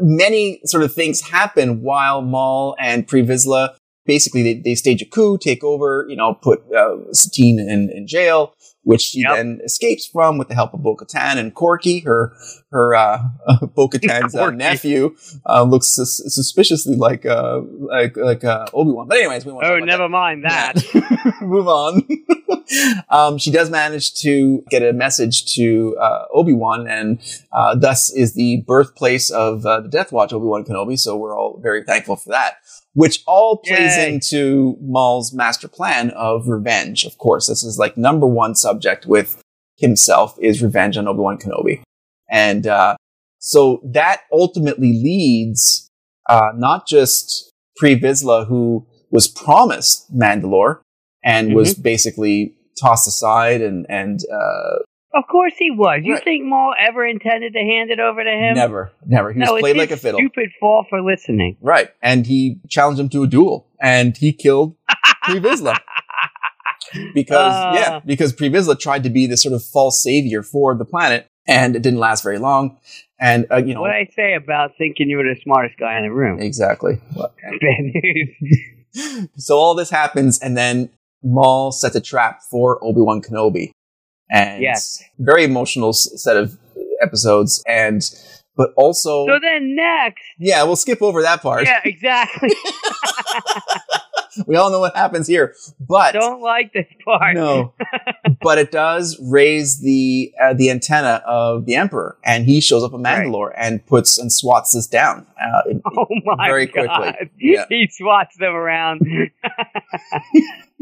E: many sort of things happen while Maul and Pre Vizsla basically they, they stage a coup, take over, you know, put uh, Satine in, in jail, which she
F: Yep.
E: then escapes from with the help of Bo-Katan and Korkie, her her uh, Bo-Katan's uh, nephew, uh, looks sus- suspiciously like uh, like like uh, Obi Wan. But anyways, we won't.
F: Oh, never mind that.
E: move on. um, she does manage to get a message to uh, Obi Wan, and uh, thus is the birthplace of uh, the Death Watch, Obi Wan Kenobi. So we're all very thankful for that. Which all plays
F: Yay.
E: into Maul's master plan of revenge. Of course, this is like number one subject with himself is revenge on Obi Wan Kenobi, and uh, so that ultimately leads uh, not just Pre Vizsla, who was promised Mandalore and was
F: Mm-hmm.
E: basically tossed aside and and uh,
F: Of course he was. You
E: Right.
F: think Maul ever intended to hand it over to him?
E: never, never. He was
F: no, it's
E: played like a fiddle,
F: Stupid fall for listening.
E: right? And he challenged him to a duel, and he killed Pre Vizsla. Because
F: Uh.
E: yeah, because Pre Vizsla tried to be this sort of false savior for the planet, and it didn't last very long. And uh, you know
F: What I say about thinking you were the smartest guy in the room?
E: exactly. What-
F: Bad news.
E: so all this happens, and then Maul sets a trap for Obi Wan Kenobi, and
F: Yes.
E: very emotional set of episodes, and but also
F: So then next,
E: yeah, we'll skip over that part.
F: yeah, exactly.
E: We all know what happens here, but
F: Don't like this part.
E: no, but it does raise the uh, the antenna of the Emperor, and he shows up in
F: Right.
E: And puts and swats this down. Uh, in-
F: Oh my
E: Very
F: god!
E: quickly. Yeah.
F: He swats them around.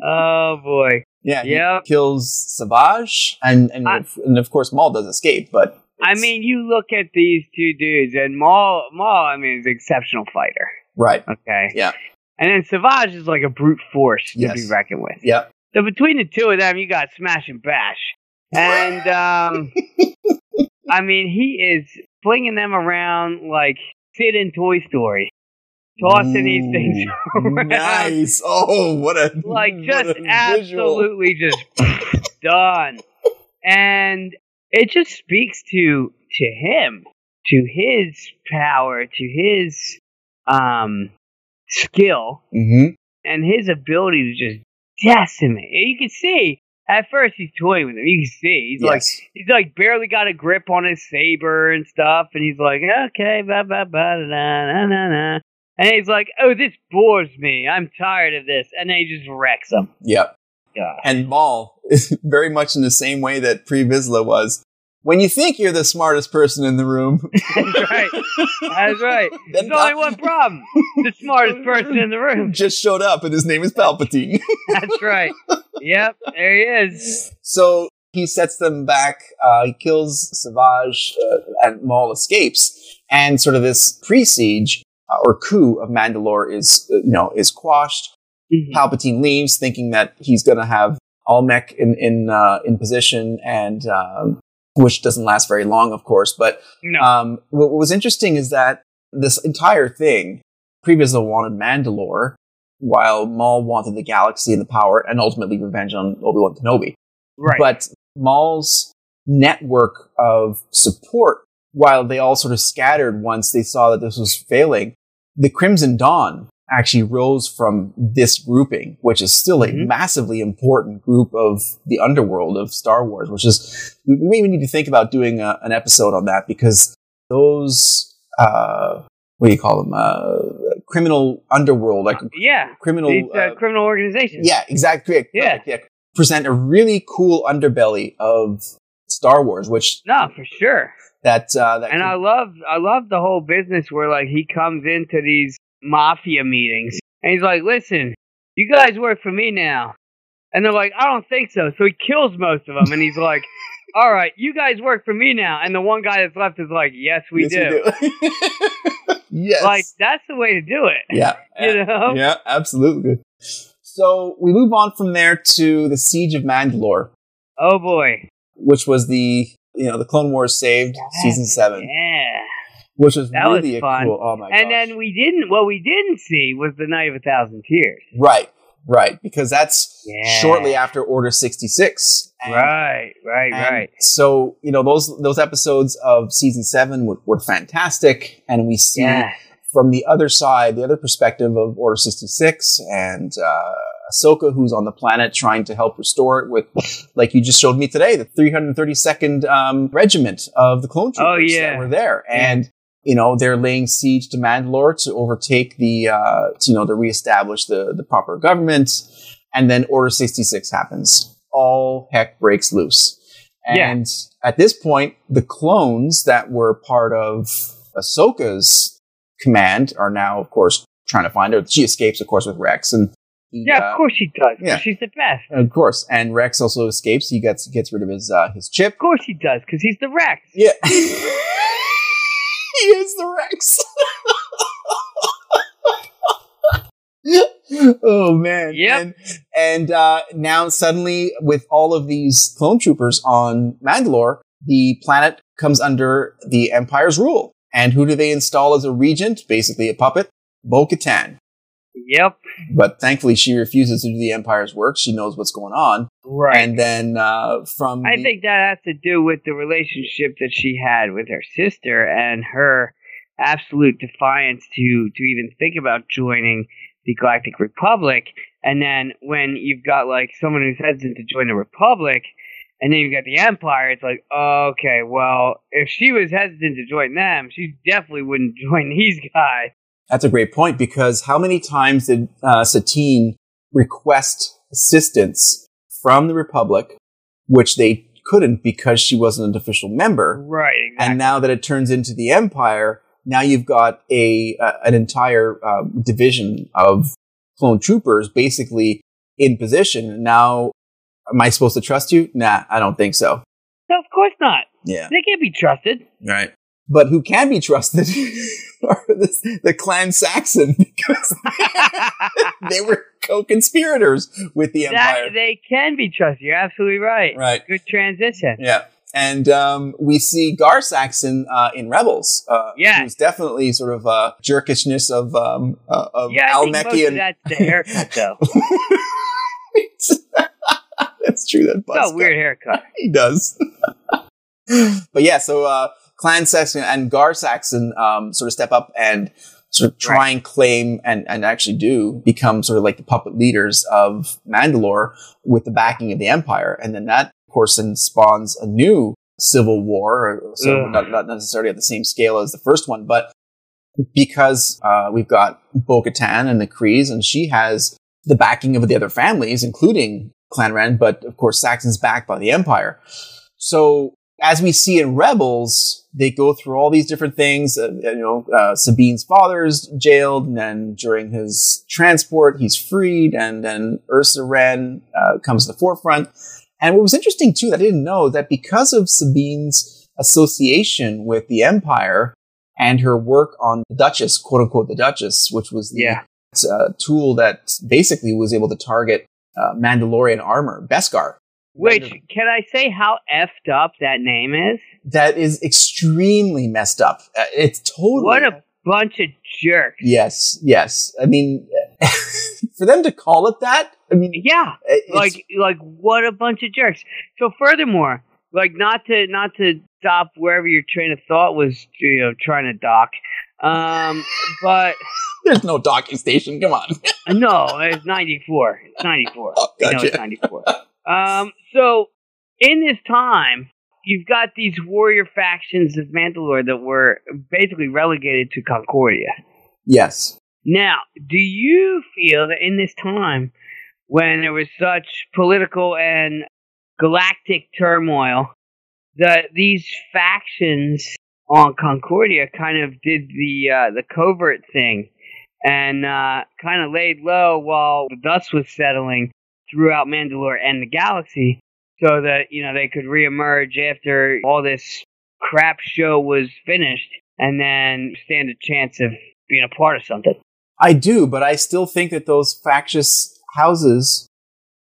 F: oh boy!
E: yeah, he
F: Yep.
E: kills Savage, and and,
F: I-
E: and of course Maul does escape, but
F: I mean, you look at these two dudes, and Maul, Maul, I mean, is an exceptional fighter.
E: right,
F: Okay.
E: Yeah.
F: And then Savage is like a brute force to
E: Yes.
F: be reckoned with.
E: yeah,
F: So between the two of them, you got smash and bash. And um I mean, he is flinging them around like Sid in Toy Story, tossing these things around.
E: Nice. Oh, what a
F: Like just
E: a
F: absolutely just done. And it just speaks to to him, to his power, to his um skill
E: Mhm.
F: and his ability to just decimate. You can see at first he's toying with him. You can see he's like he's like barely got a grip on his saber and stuff, and he's like, okay, ba ba ba da da na na na. And he's like, oh, this bores me. I'm tired of this. And then he just wrecks him.
E: Yep.
F: God.
E: And Maul is very much in the same way that Pre Vizsla was. When you think you're the smartest person in the room,
F: That's right. That's right. There's only one problem. The smartest person in the room.
E: just showed up and his name is Palpatine.
F: That's right. Yep, there he is.
E: so he sets them back. Uh, he kills Savage, uh, and Maul escapes. And sort of this pre-siege uh, or coup of Mandalore is, uh, you know, is quashed. Palpatine leaves, thinking that he's going to have Almec in in uh, in position, and um, which doesn't last very long, of course. But
F: No.
E: um, what, what was interesting is that this entire thing, Pre Vizsla wanted Mandalore, while Maul wanted the galaxy and the power, and ultimately revenge on Obi Wan Kenobi.
F: right.
E: But Maul's network of support while they all sort of scattered once they saw that this was failing. The Crimson Dawn actually rose from this grouping, which is still a
F: Mhm.
E: massively important group of the underworld of Star Wars, which is, we maybe need to think about doing a, an episode on that because those, uh, what do you call them? Uh, criminal underworld, like
F: Yeah.
E: criminal,
F: These uh,
E: uh,
F: criminal organizations.
E: yeah, exactly.
F: Yeah.
E: yeah. Present a really cool underbelly of Star Wars, which
F: No, for sure.
E: that, uh, that
F: And I love I love the whole business where like he comes into these mafia meetings and he's like, "Listen, you guys work for me now," and they're like, "I don't think so." So he kills most of them, and he's like, "All right, you guys work for me now," and the one guy that's left is like, "Yes, we
E: Yes,
F: do."
E: yes.
F: Like that's the way to do it.
E: yeah.
F: You know?
E: Yeah, absolutely. So we move on from there to the Siege of Mandalore,
F: Oh boy.
E: which was the you know the Clone Wars saved season seven,
F: Yeah.
E: Which was
F: That was
E: really a
F: fun.
E: cool. Oh my god.
F: and
E: gosh.
F: then we didn't. What we didn't see was the Night of a Thousand Tears.
E: right, right, because that's
F: Yeah.
E: shortly after Order sixty six.
F: Right. Right. Right.
E: So you know those those episodes of season seven were, were fantastic, and we see
F: Yeah.
E: from the other side, the other perspective of Order sixty six, and uh, Ahsoka, who's on the planet trying to help restore it with, like you just showed me today, the three hundred thirty second um, regiment of the clone troopers
F: Oh, yeah.
E: that were there, and you know they're laying siege to Mandalore to overtake the, uh, to, you know, to reestablish the the proper government, and then Order sixty six happens. All heck breaks loose.
F: Yeah.
E: And at this point, the clones that were part of Ahsoka's command are now, of course, trying to find her. She escapes, of course, with Rex, and he,
F: Yeah,
E: uh,
F: of course she does.
E: yeah.
F: She's the best.
E: of course, and Rex also escapes. He gets gets rid of his uh, his chip.
F: Of course he does, because he's the Rex.
E: Yeah, he is the Rex. oh man!
F: Yep.
E: And, and uh, now suddenly, with all of these clone troopers on Mandalore, the planet comes under the Empire's rule. And who do they install as a regent? Basically, a puppet. Bo-Katan.
F: Yep.
E: But thankfully, she refuses to do the Empire's work. She knows what's going on.
F: Right.
E: And then uh, from
F: I
E: the-
F: think that has to do with the relationship that she had with her sister and her absolute defiance to to even think about joining the Galactic Republic. And then when you've got like someone who's hesitant to join the Republic, and then you've got the Empire, it's like, okay, well, if she was hesitant to join them, she definitely wouldn't join these guys.
E: That's a great point because how many times did uh, Satine request assistance from the Republic, which they couldn't because she wasn't an official member?
F: Right, exactly.
E: And now that it turns into the Empire, now you've got a uh, an entire uh, division of clone troopers basically in position. Now, am I supposed to trust you? Nah, I don't think so.
F: No, of course not.
E: Yeah.
F: They can't be trusted.
E: Right. But who can be trusted are the, the clan Saxon because they were co-conspirators with the Empire.
F: That, they can be trusted. You're absolutely right.
E: Right.
F: Good transition.
E: Yeah. And um, we see Gar Saxon uh, in Rebels. Uh,
F: Yeah.
E: Who's definitely sort of uh, jerkishness of um, uh, of
F: Yeah, I think most
E: Almeki
F: of
E: and
F: that's the haircut, though.
E: that's true. That
F: It's a weird haircut.
E: he does. but yeah, so uh, Clan Saxon and Gar Saxon um, sort of step up and sort of try and claim and, and actually do become sort of like the puppet leaders of Mandalore with the backing of the Empire. And then that, of course, then spawns a new civil war, or so
F: Ugh.
E: not, not necessarily at the same scale as the first one, but because uh, we've got Bo-Katan and the Kryze, and she has the backing of the other families, including Clan Rand, but of course Saxon's backed by the Empire. So as we see in Rebels, they go through all these different things. Uh, you know, uh, Sabine's father's jailed, and then during his transport, he's freed, and then Ursa Wren uh, comes to the forefront. And what was interesting too, that I didn't know, that because of Sabine's association with the Empire and her work on the Duchess, quote unquote, the Duchess, which was the
F: Yeah.
E: uh, tool that basically was able to target uh, Mandalorian armor, Beskar.
F: Which, can I say how effed up that name is?
E: That is extremely messed up. Uh, it's totally.
F: What a bunch of jerks.
E: Yes, yes. I mean, for them to call it that, I mean,
F: Yeah. Like, like what a bunch of jerks. So, furthermore, like not to not to stop wherever your train of thought was, you know, trying to dock. Um, but
E: There's no docking station. Come on.
F: no, it's 94. It's 94.
E: Oh,
F: You know it's
E: gotcha.
F: 94. Um, so in this time, you've got these warrior factions of Mandalore that were basically relegated to Concordia.
E: yes.
F: Now, do you feel that in this time, when there was such political and galactic turmoil, that these factions on Concordia kind of did the uh, the covert thing and uh, kind of laid low while the dust was settling throughout Mandalore and the galaxy, so that you know they could reemerge after all this crap show was finished, and then stand a chance of being a part of something.
E: I do, but I still think that those factious houses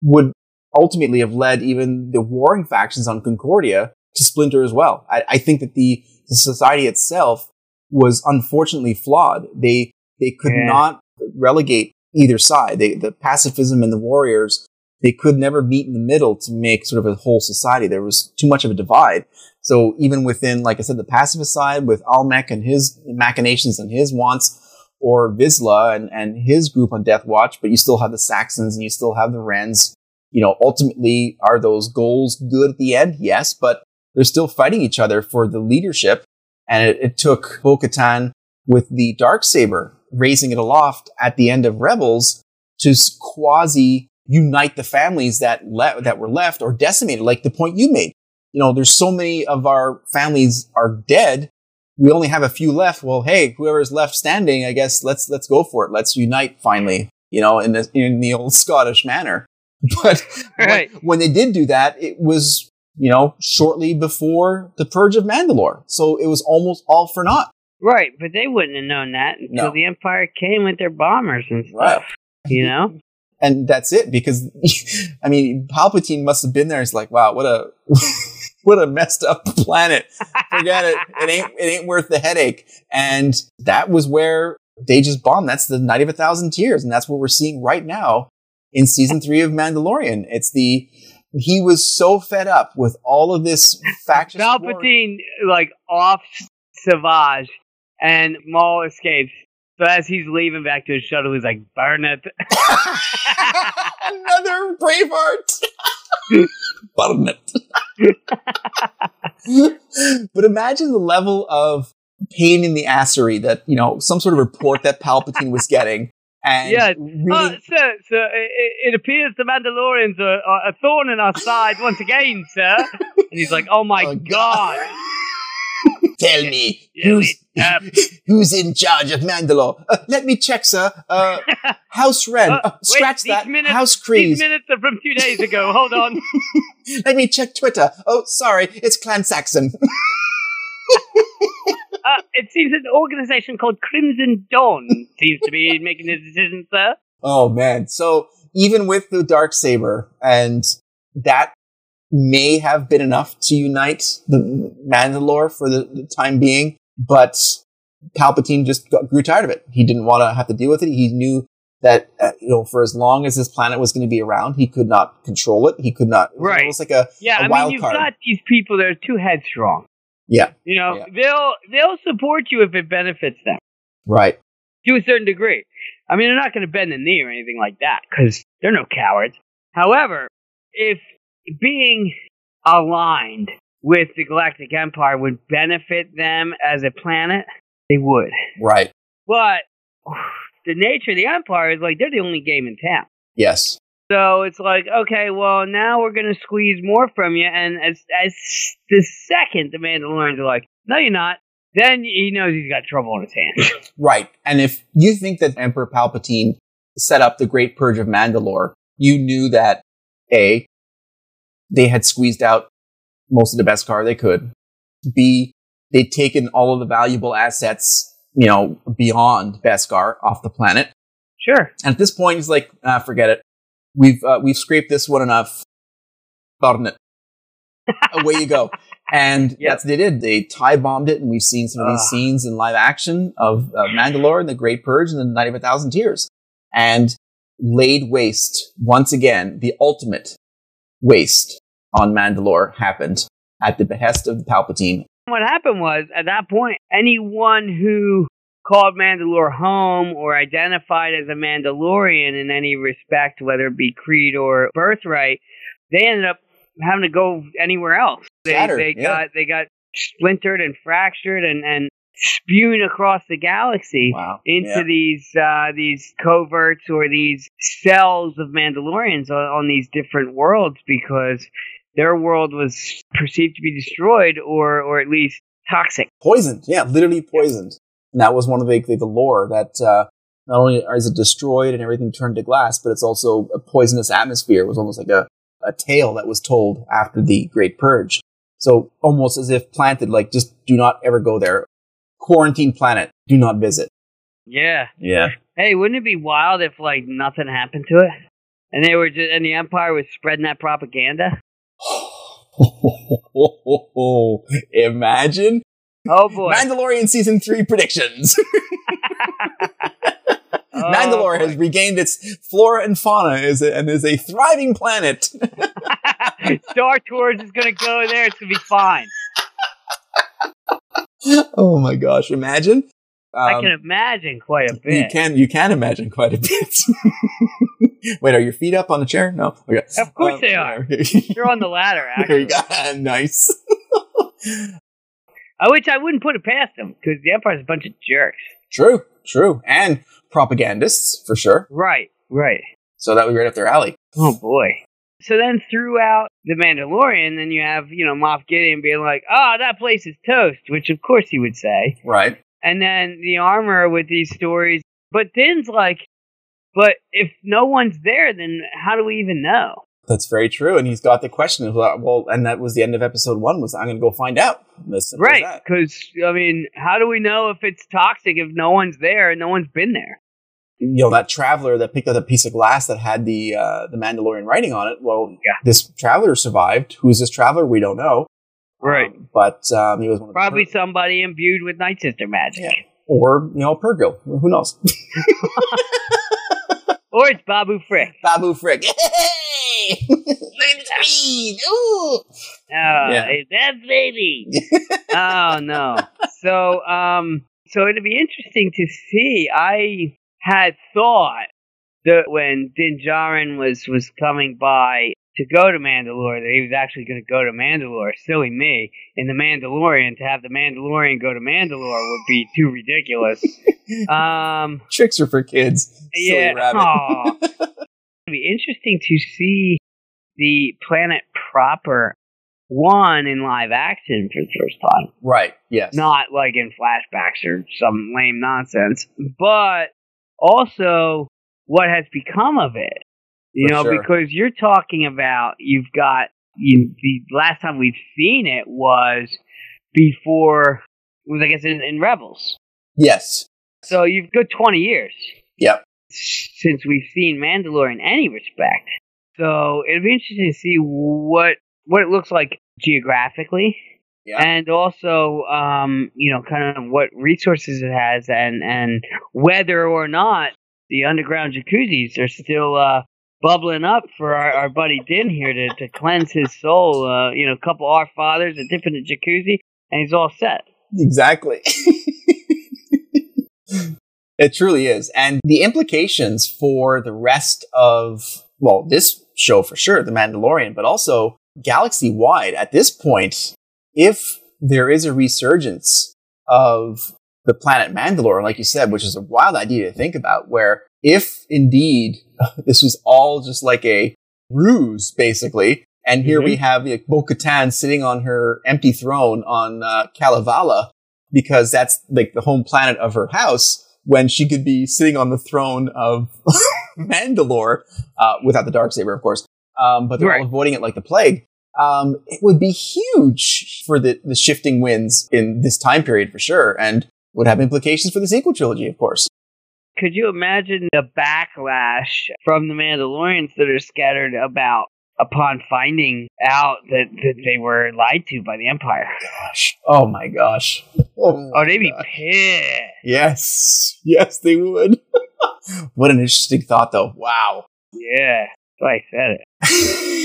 E: would ultimately have led even the warring factions on Concordia to splinter as well. I, I think that the, the society itself was unfortunately flawed. They they could
F: Yeah.
E: not relegate either side. They, the pacifism and the warriors they could never meet in the middle to make sort of a whole society. There was too much of a divide. So even within, like I said, the pacifist side with Almec and his machinations and his wants, or Vizsla and, and his group on Death Watch, but you still have the Saxons and you still have the Wrens. You know, ultimately, are those goals good at the end? Yes, but they're still fighting each other for the leadership. And it, it took Bo with the dark saber raising it aloft at the end of Rebels to quasi unite the families that le- that were left or decimated. Like the point you made, you know, there's so many of our families are dead. We only have a few left. Well, hey, whoever's left standing, I guess let's let's go for it. Let's unite finally. You know, in the in the old Scottish manner. But
F: Right.
E: when, when they did do that, it was you know shortly before the purge of Mandalore, so it was almost all for naught.
F: Right, but they wouldn't have known that until
E: No.
F: the Empire came with their bombers and stuff.
E: Right.
F: You know?
E: And that's it because I mean Palpatine must have been there. He's like, wow, what a what a messed up planet. Forget it. It ain't it ain't worth the headache. And that was where they just bombed. That's the night of a thousand tears, and that's what we're seeing right now in season three of Mandalorian. It's the he was so fed up with all of this faction.
F: Palpatine, like, off Savage, and Maul escapes. So as he's leaving back to his shuttle, he's like, burn it.
E: Another Braveheart. Burn it. but imagine the level of pain in the assery that, you know, some sort of report that Palpatine was getting. And
F: yeah.
E: reading,
F: Uh, sir, sir, it, it appears the Mandalorians are, are a thorn in our side once again, sir. And he's like, oh my
E: Oh,
F: god.
E: Tell me, who's, who's in charge of Mandalore? Uh, let me check, sir. Uh, House Wren.
F: Uh,
E: Uh,
F: wait,
E: scratch
F: these
E: that.
F: minutes-
E: House
F: These
E: Kryze.
F: minutes are from two days ago. Hold on.
E: Let me check Twitter. Oh, sorry. It's Clan Saxon.
F: Uh, it seems that an organization called Crimson Dawn seems to be making this decision, sir.
E: Oh man. So even with the dark saber and that may have been enough to unite the Mandalore for the, the time being, but Palpatine just got, grew tired of it. He didn't want to have to deal with it. He knew that uh, you know for as long as this planet was going to be around, he could not control it. He could not. Right. It was almost like a,
F: Yeah,
E: a
F: I mean, you've
E: card.
F: got these people that are too headstrong.
E: yeah.
F: You know,
E: Yeah.
F: they'll they'll support you if it benefits them
E: Right.
F: to a certain degree. I mean, they're not going to bend the knee or anything like that because they're no cowards. However, if being aligned with the Galactic Empire would benefit them as a planet, they would.
E: Right.
F: But the nature of the Empire is like they're the only game in town.
E: Yes.
F: So it's like, okay, well, now we're going to squeeze more from you. And as, as the second the Mandalorians are like, no, you're not, then he knows he's got trouble on his hands.
E: Right. And if you think that Emperor Palpatine set up the Great Purge of Mandalore, you knew that A, they had squeezed out most of the Beskar they could. B, they'd taken all of the valuable assets, you know, beyond Beskar off the planet.
F: sure.
E: And at this point, he's like, ah, forget it. We've, uh, we've scraped this one enough. Burn it. Away you go. And
F: Yep.
E: that's what they did. They tie bombed it, and we've seen some of these
F: Ugh.
E: scenes in live action of uh, Mandalore and the Great Purge and the Night of a Thousand Tears. And laid waste once again. The ultimate waste on Mandalore happened at the behest of Palpatine.
F: What happened was, at that point, anyone who called Mandalore home or identified as a Mandalorian in any respect, whether it be creed or birthright, they ended up having to go anywhere else. They,
E: Scattered,
F: they
E: yeah.
F: got they got splintered and fractured and and spewed across the galaxy
E: Wow.
F: into
E: Yeah.
F: these uh, these coverts or these cells of Mandalorians on, on these different worlds because their world was perceived to be destroyed or or at least toxic.
E: poisoned. Yeah, literally poisoned. And that was one of the the, the lore that uh, not only is it destroyed and everything turned to glass, but it's also a poisonous atmosphere. It was almost like a, a tale that was told after the Great Purge. So almost as if planted, like just do not ever go there. Quarantine planet, do not visit.
F: Yeah.
E: Yeah.
F: Hey, wouldn't it be wild if like nothing happened to it, and they were just and the Empire was spreading that propaganda?
E: Imagine
F: Oh boy,
E: Mandalorian season three predictions.
F: Oh,
E: Mandalore
F: boy.
E: has regained its flora and fauna is a, and is a thriving planet.
F: Star Tours is gonna go there. It's gonna be fine.
E: oh my gosh! Imagine.
F: I
E: Um,
F: can imagine quite a
E: You
F: bit.
E: can you can imagine quite a bit. Wait, are your feet up on the chair? No. Okay.
F: Of course
E: Um,
F: they are. They're on the ladder,
E: you
F: actually.
E: go. nice.
F: I wish I wouldn't put it past them because the Empire's a bunch of jerks.
E: True. True. And propagandists for sure.
F: Right, right.
E: So that would be right up their alley.
F: Oh boy. So then throughout the Mandalorian, then you have you know Moff Gideon being like, "Oh, that place is toast," which of course he would say.
E: Right.
F: And then the armor with these stories. But Din's like, but if no one's there, then how do we even know?
E: That's very true. And he's got the question of uh, well, and that was the end of episode one. Was I'm going to go find out. As simple as
F: Right. Because, I mean, how do we know if it's toxic if no one's there and no one's been there?
E: You know that traveler that picked up a piece of glass that had the uh, the Mandalorian writing on it. Well,
F: Yeah.
E: this traveler survived. Who's this traveler? We don't know.
F: Right.
E: Um, but um, he was one of the
F: Probably somebody imbued with Night Sister magic.
E: Yeah. or you know purrgil. Who knows?
F: Or it's Babu Frick.
E: Babu Frick. Hey, look at the screen. Ooh.
F: Oh,
E: Yeah.
F: that baby. oh no. So, um, so it'll be interesting to see. I had thought that when Din Djarin was was coming by to go to Mandalore, that he was actually going to go to Mandalore. Silly me. In the Mandalorian, to have the Mandalorian go to Mandalore would be too ridiculous. um,
E: Tricks are for kids. Silly
F: yeah.
E: rabbit.
F: It'd be interesting to see the planet proper one in live action for the first time.
E: Right. Yes.
F: Not like in flashbacks or some lame nonsense, but also what has become of it. You
E: For
F: know,
E: sure.
F: because you're talking about you've got you, the last time we've seen it was before was I guess in, in Rebels.
E: Yes.
F: So you've got 20 years
E: Yep.
F: since we've seen Mandalore in any respect. So it'd be interesting to see what what it looks like geographically,
E: Yeah.
F: and also um, you know kind of what resources it has, and and whether or not the underground jacuzzis are still uh, bubbling up for our, our buddy Din here to, to cleanse his soul. Uh, you know, a couple Our Fathers, a dip in the jacuzzi, and he's all set.
E: Exactly. it truly is. And the implications for the rest of, well, this show for sure, The Mandalorian, but also galaxy wide at this point, if there is a resurgence of the planet Mandalore, like you said, which is a wild idea to think about, where if indeed this was all just like a ruse, basically, and here we have like, Bo Katan sitting on her empty throne on uh, Kalevala because that's like the home planet of her house when she could be sitting on the throne of Mandalore uh, without the dark saber, of course. Um, but they're
F: Right.
E: all avoiding it like the plague. Um, it would be huge for the, the shifting winds in this time period for sure, and would have implications for the sequel trilogy, of course.
F: Could you imagine the backlash from the Mandalorians that are scattered about upon finding out that, that they were lied to by the Empire?
E: Gosh, oh my gosh, oh,
F: Oh, they'd be
E: gosh.
F: pissed.
E: yes, yes, they would. what an interesting thought, though. Wow.
F: Yeah, that's why I said it.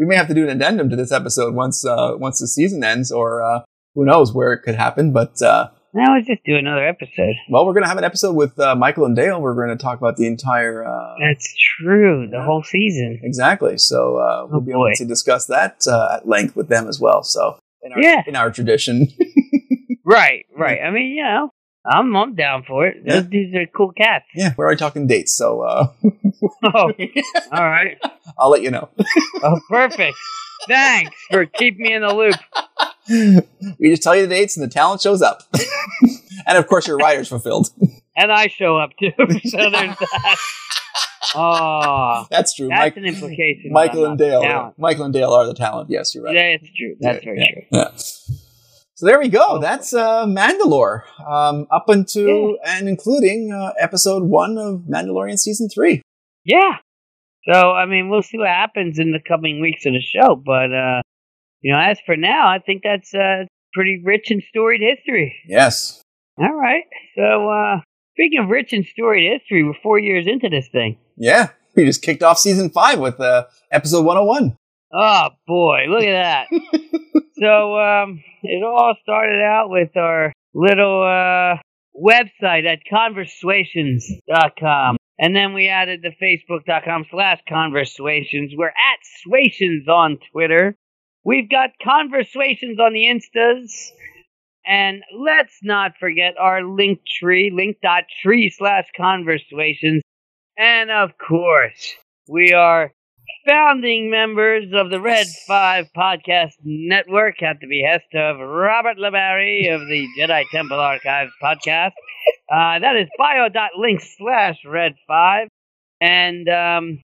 E: we may have to do an addendum to this episode once uh, once the season ends, or uh, who knows where it could happen. But uh,
F: Now let's just do another episode.
E: well, we're going to have an episode with uh, Michael and Dale. We're going to talk about the entire uh,
F: That's true. The whole season.
E: exactly. So uh, we'll
F: Oh,
E: be able
F: boy.
E: to discuss that uh, at length with them as well. So in our,
F: Yeah.
E: in our tradition,
F: Right, right. I mean, you know, I'm I'm down for it. Those
E: Yeah.
F: dudes are cool cats.
E: yeah, we're already talking dates. So uh,
F: Oh, all right.
E: I'll let you know.
F: Oh, perfect. Thanks for keeping me in the loop.
E: we just tell you the dates, and the talent shows up. and of course, your rider's fulfilled.
F: And I show up too. So there's that. Oh,
E: That's true.
F: that's
E: Mike,
F: an implication.
E: Michael and Dale. Michael and Dale are the talent. Yes, you're right.
F: Yeah, it's true. That's
E: Yeah,
F: very
E: yeah,
F: true.
E: Yeah. So there we go.
F: Oh.
E: That's uh, Mandalore, um, up until and including uh, episode one of Mandalorian season three.
F: Yeah. So I mean, we'll see what happens in the coming weeks of the show, but uh, you know, as for now, I think that's uh, pretty rich and storied history.
E: Yes.
F: All right. So uh, speaking of rich and storied history, we're four years into this thing.
E: Yeah. We just kicked off season five with uh, episode 101.
F: Oh boy, look at that. so um it all started out with our little uh website at converswations.com. And then we added the facebook.com slash converswations. We're at Swations on Twitter. We've got converswations on the Instas. And let's not forget our link tree, link.tree slash converswations. And of course, we are founding members of the Red 5 Podcast Network at the behest of Robert LaBarre of the Jedi Temple Archives podcast. Uh, that is bio.link slash Red 5. And um,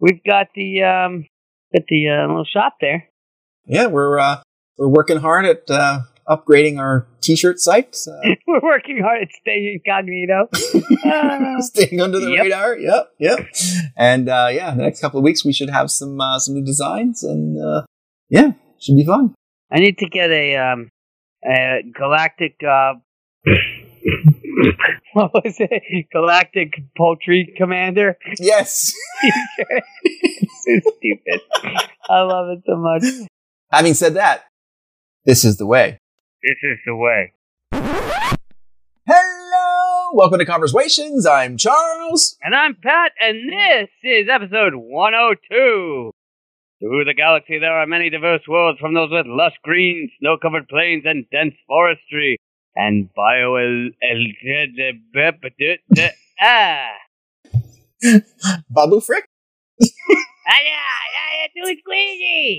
F: we've got the, um, got the uh, little shop there.
E: Yeah, we're uh, we're working hard at uh, upgrading our t-shirt site, uh,
F: We're working hard at staying incognito. Uh,
E: staying under the
F: Yep.
E: radar. Yep, yep. And uh, yeah, the next couple of weeks we should have some uh, some new designs, and uh, yeah, should be fun.
F: I need to get a um a galactic uh what was it? Galactic poultry commander.
E: Yes.
F: so stupid. I love it so much.
E: Having said that, this is the way.
F: This is the way.
E: Hello, welcome to ConverSWations. I'm Charles.
F: And I'm Pat, and this is episode 102. Through the galaxy, there are many diverse worlds, from those with lush green, snow-covered plains and dense forestry, and bio ah.
E: Babu Frick.
F: Ah, yeah, yeah, too squeezy.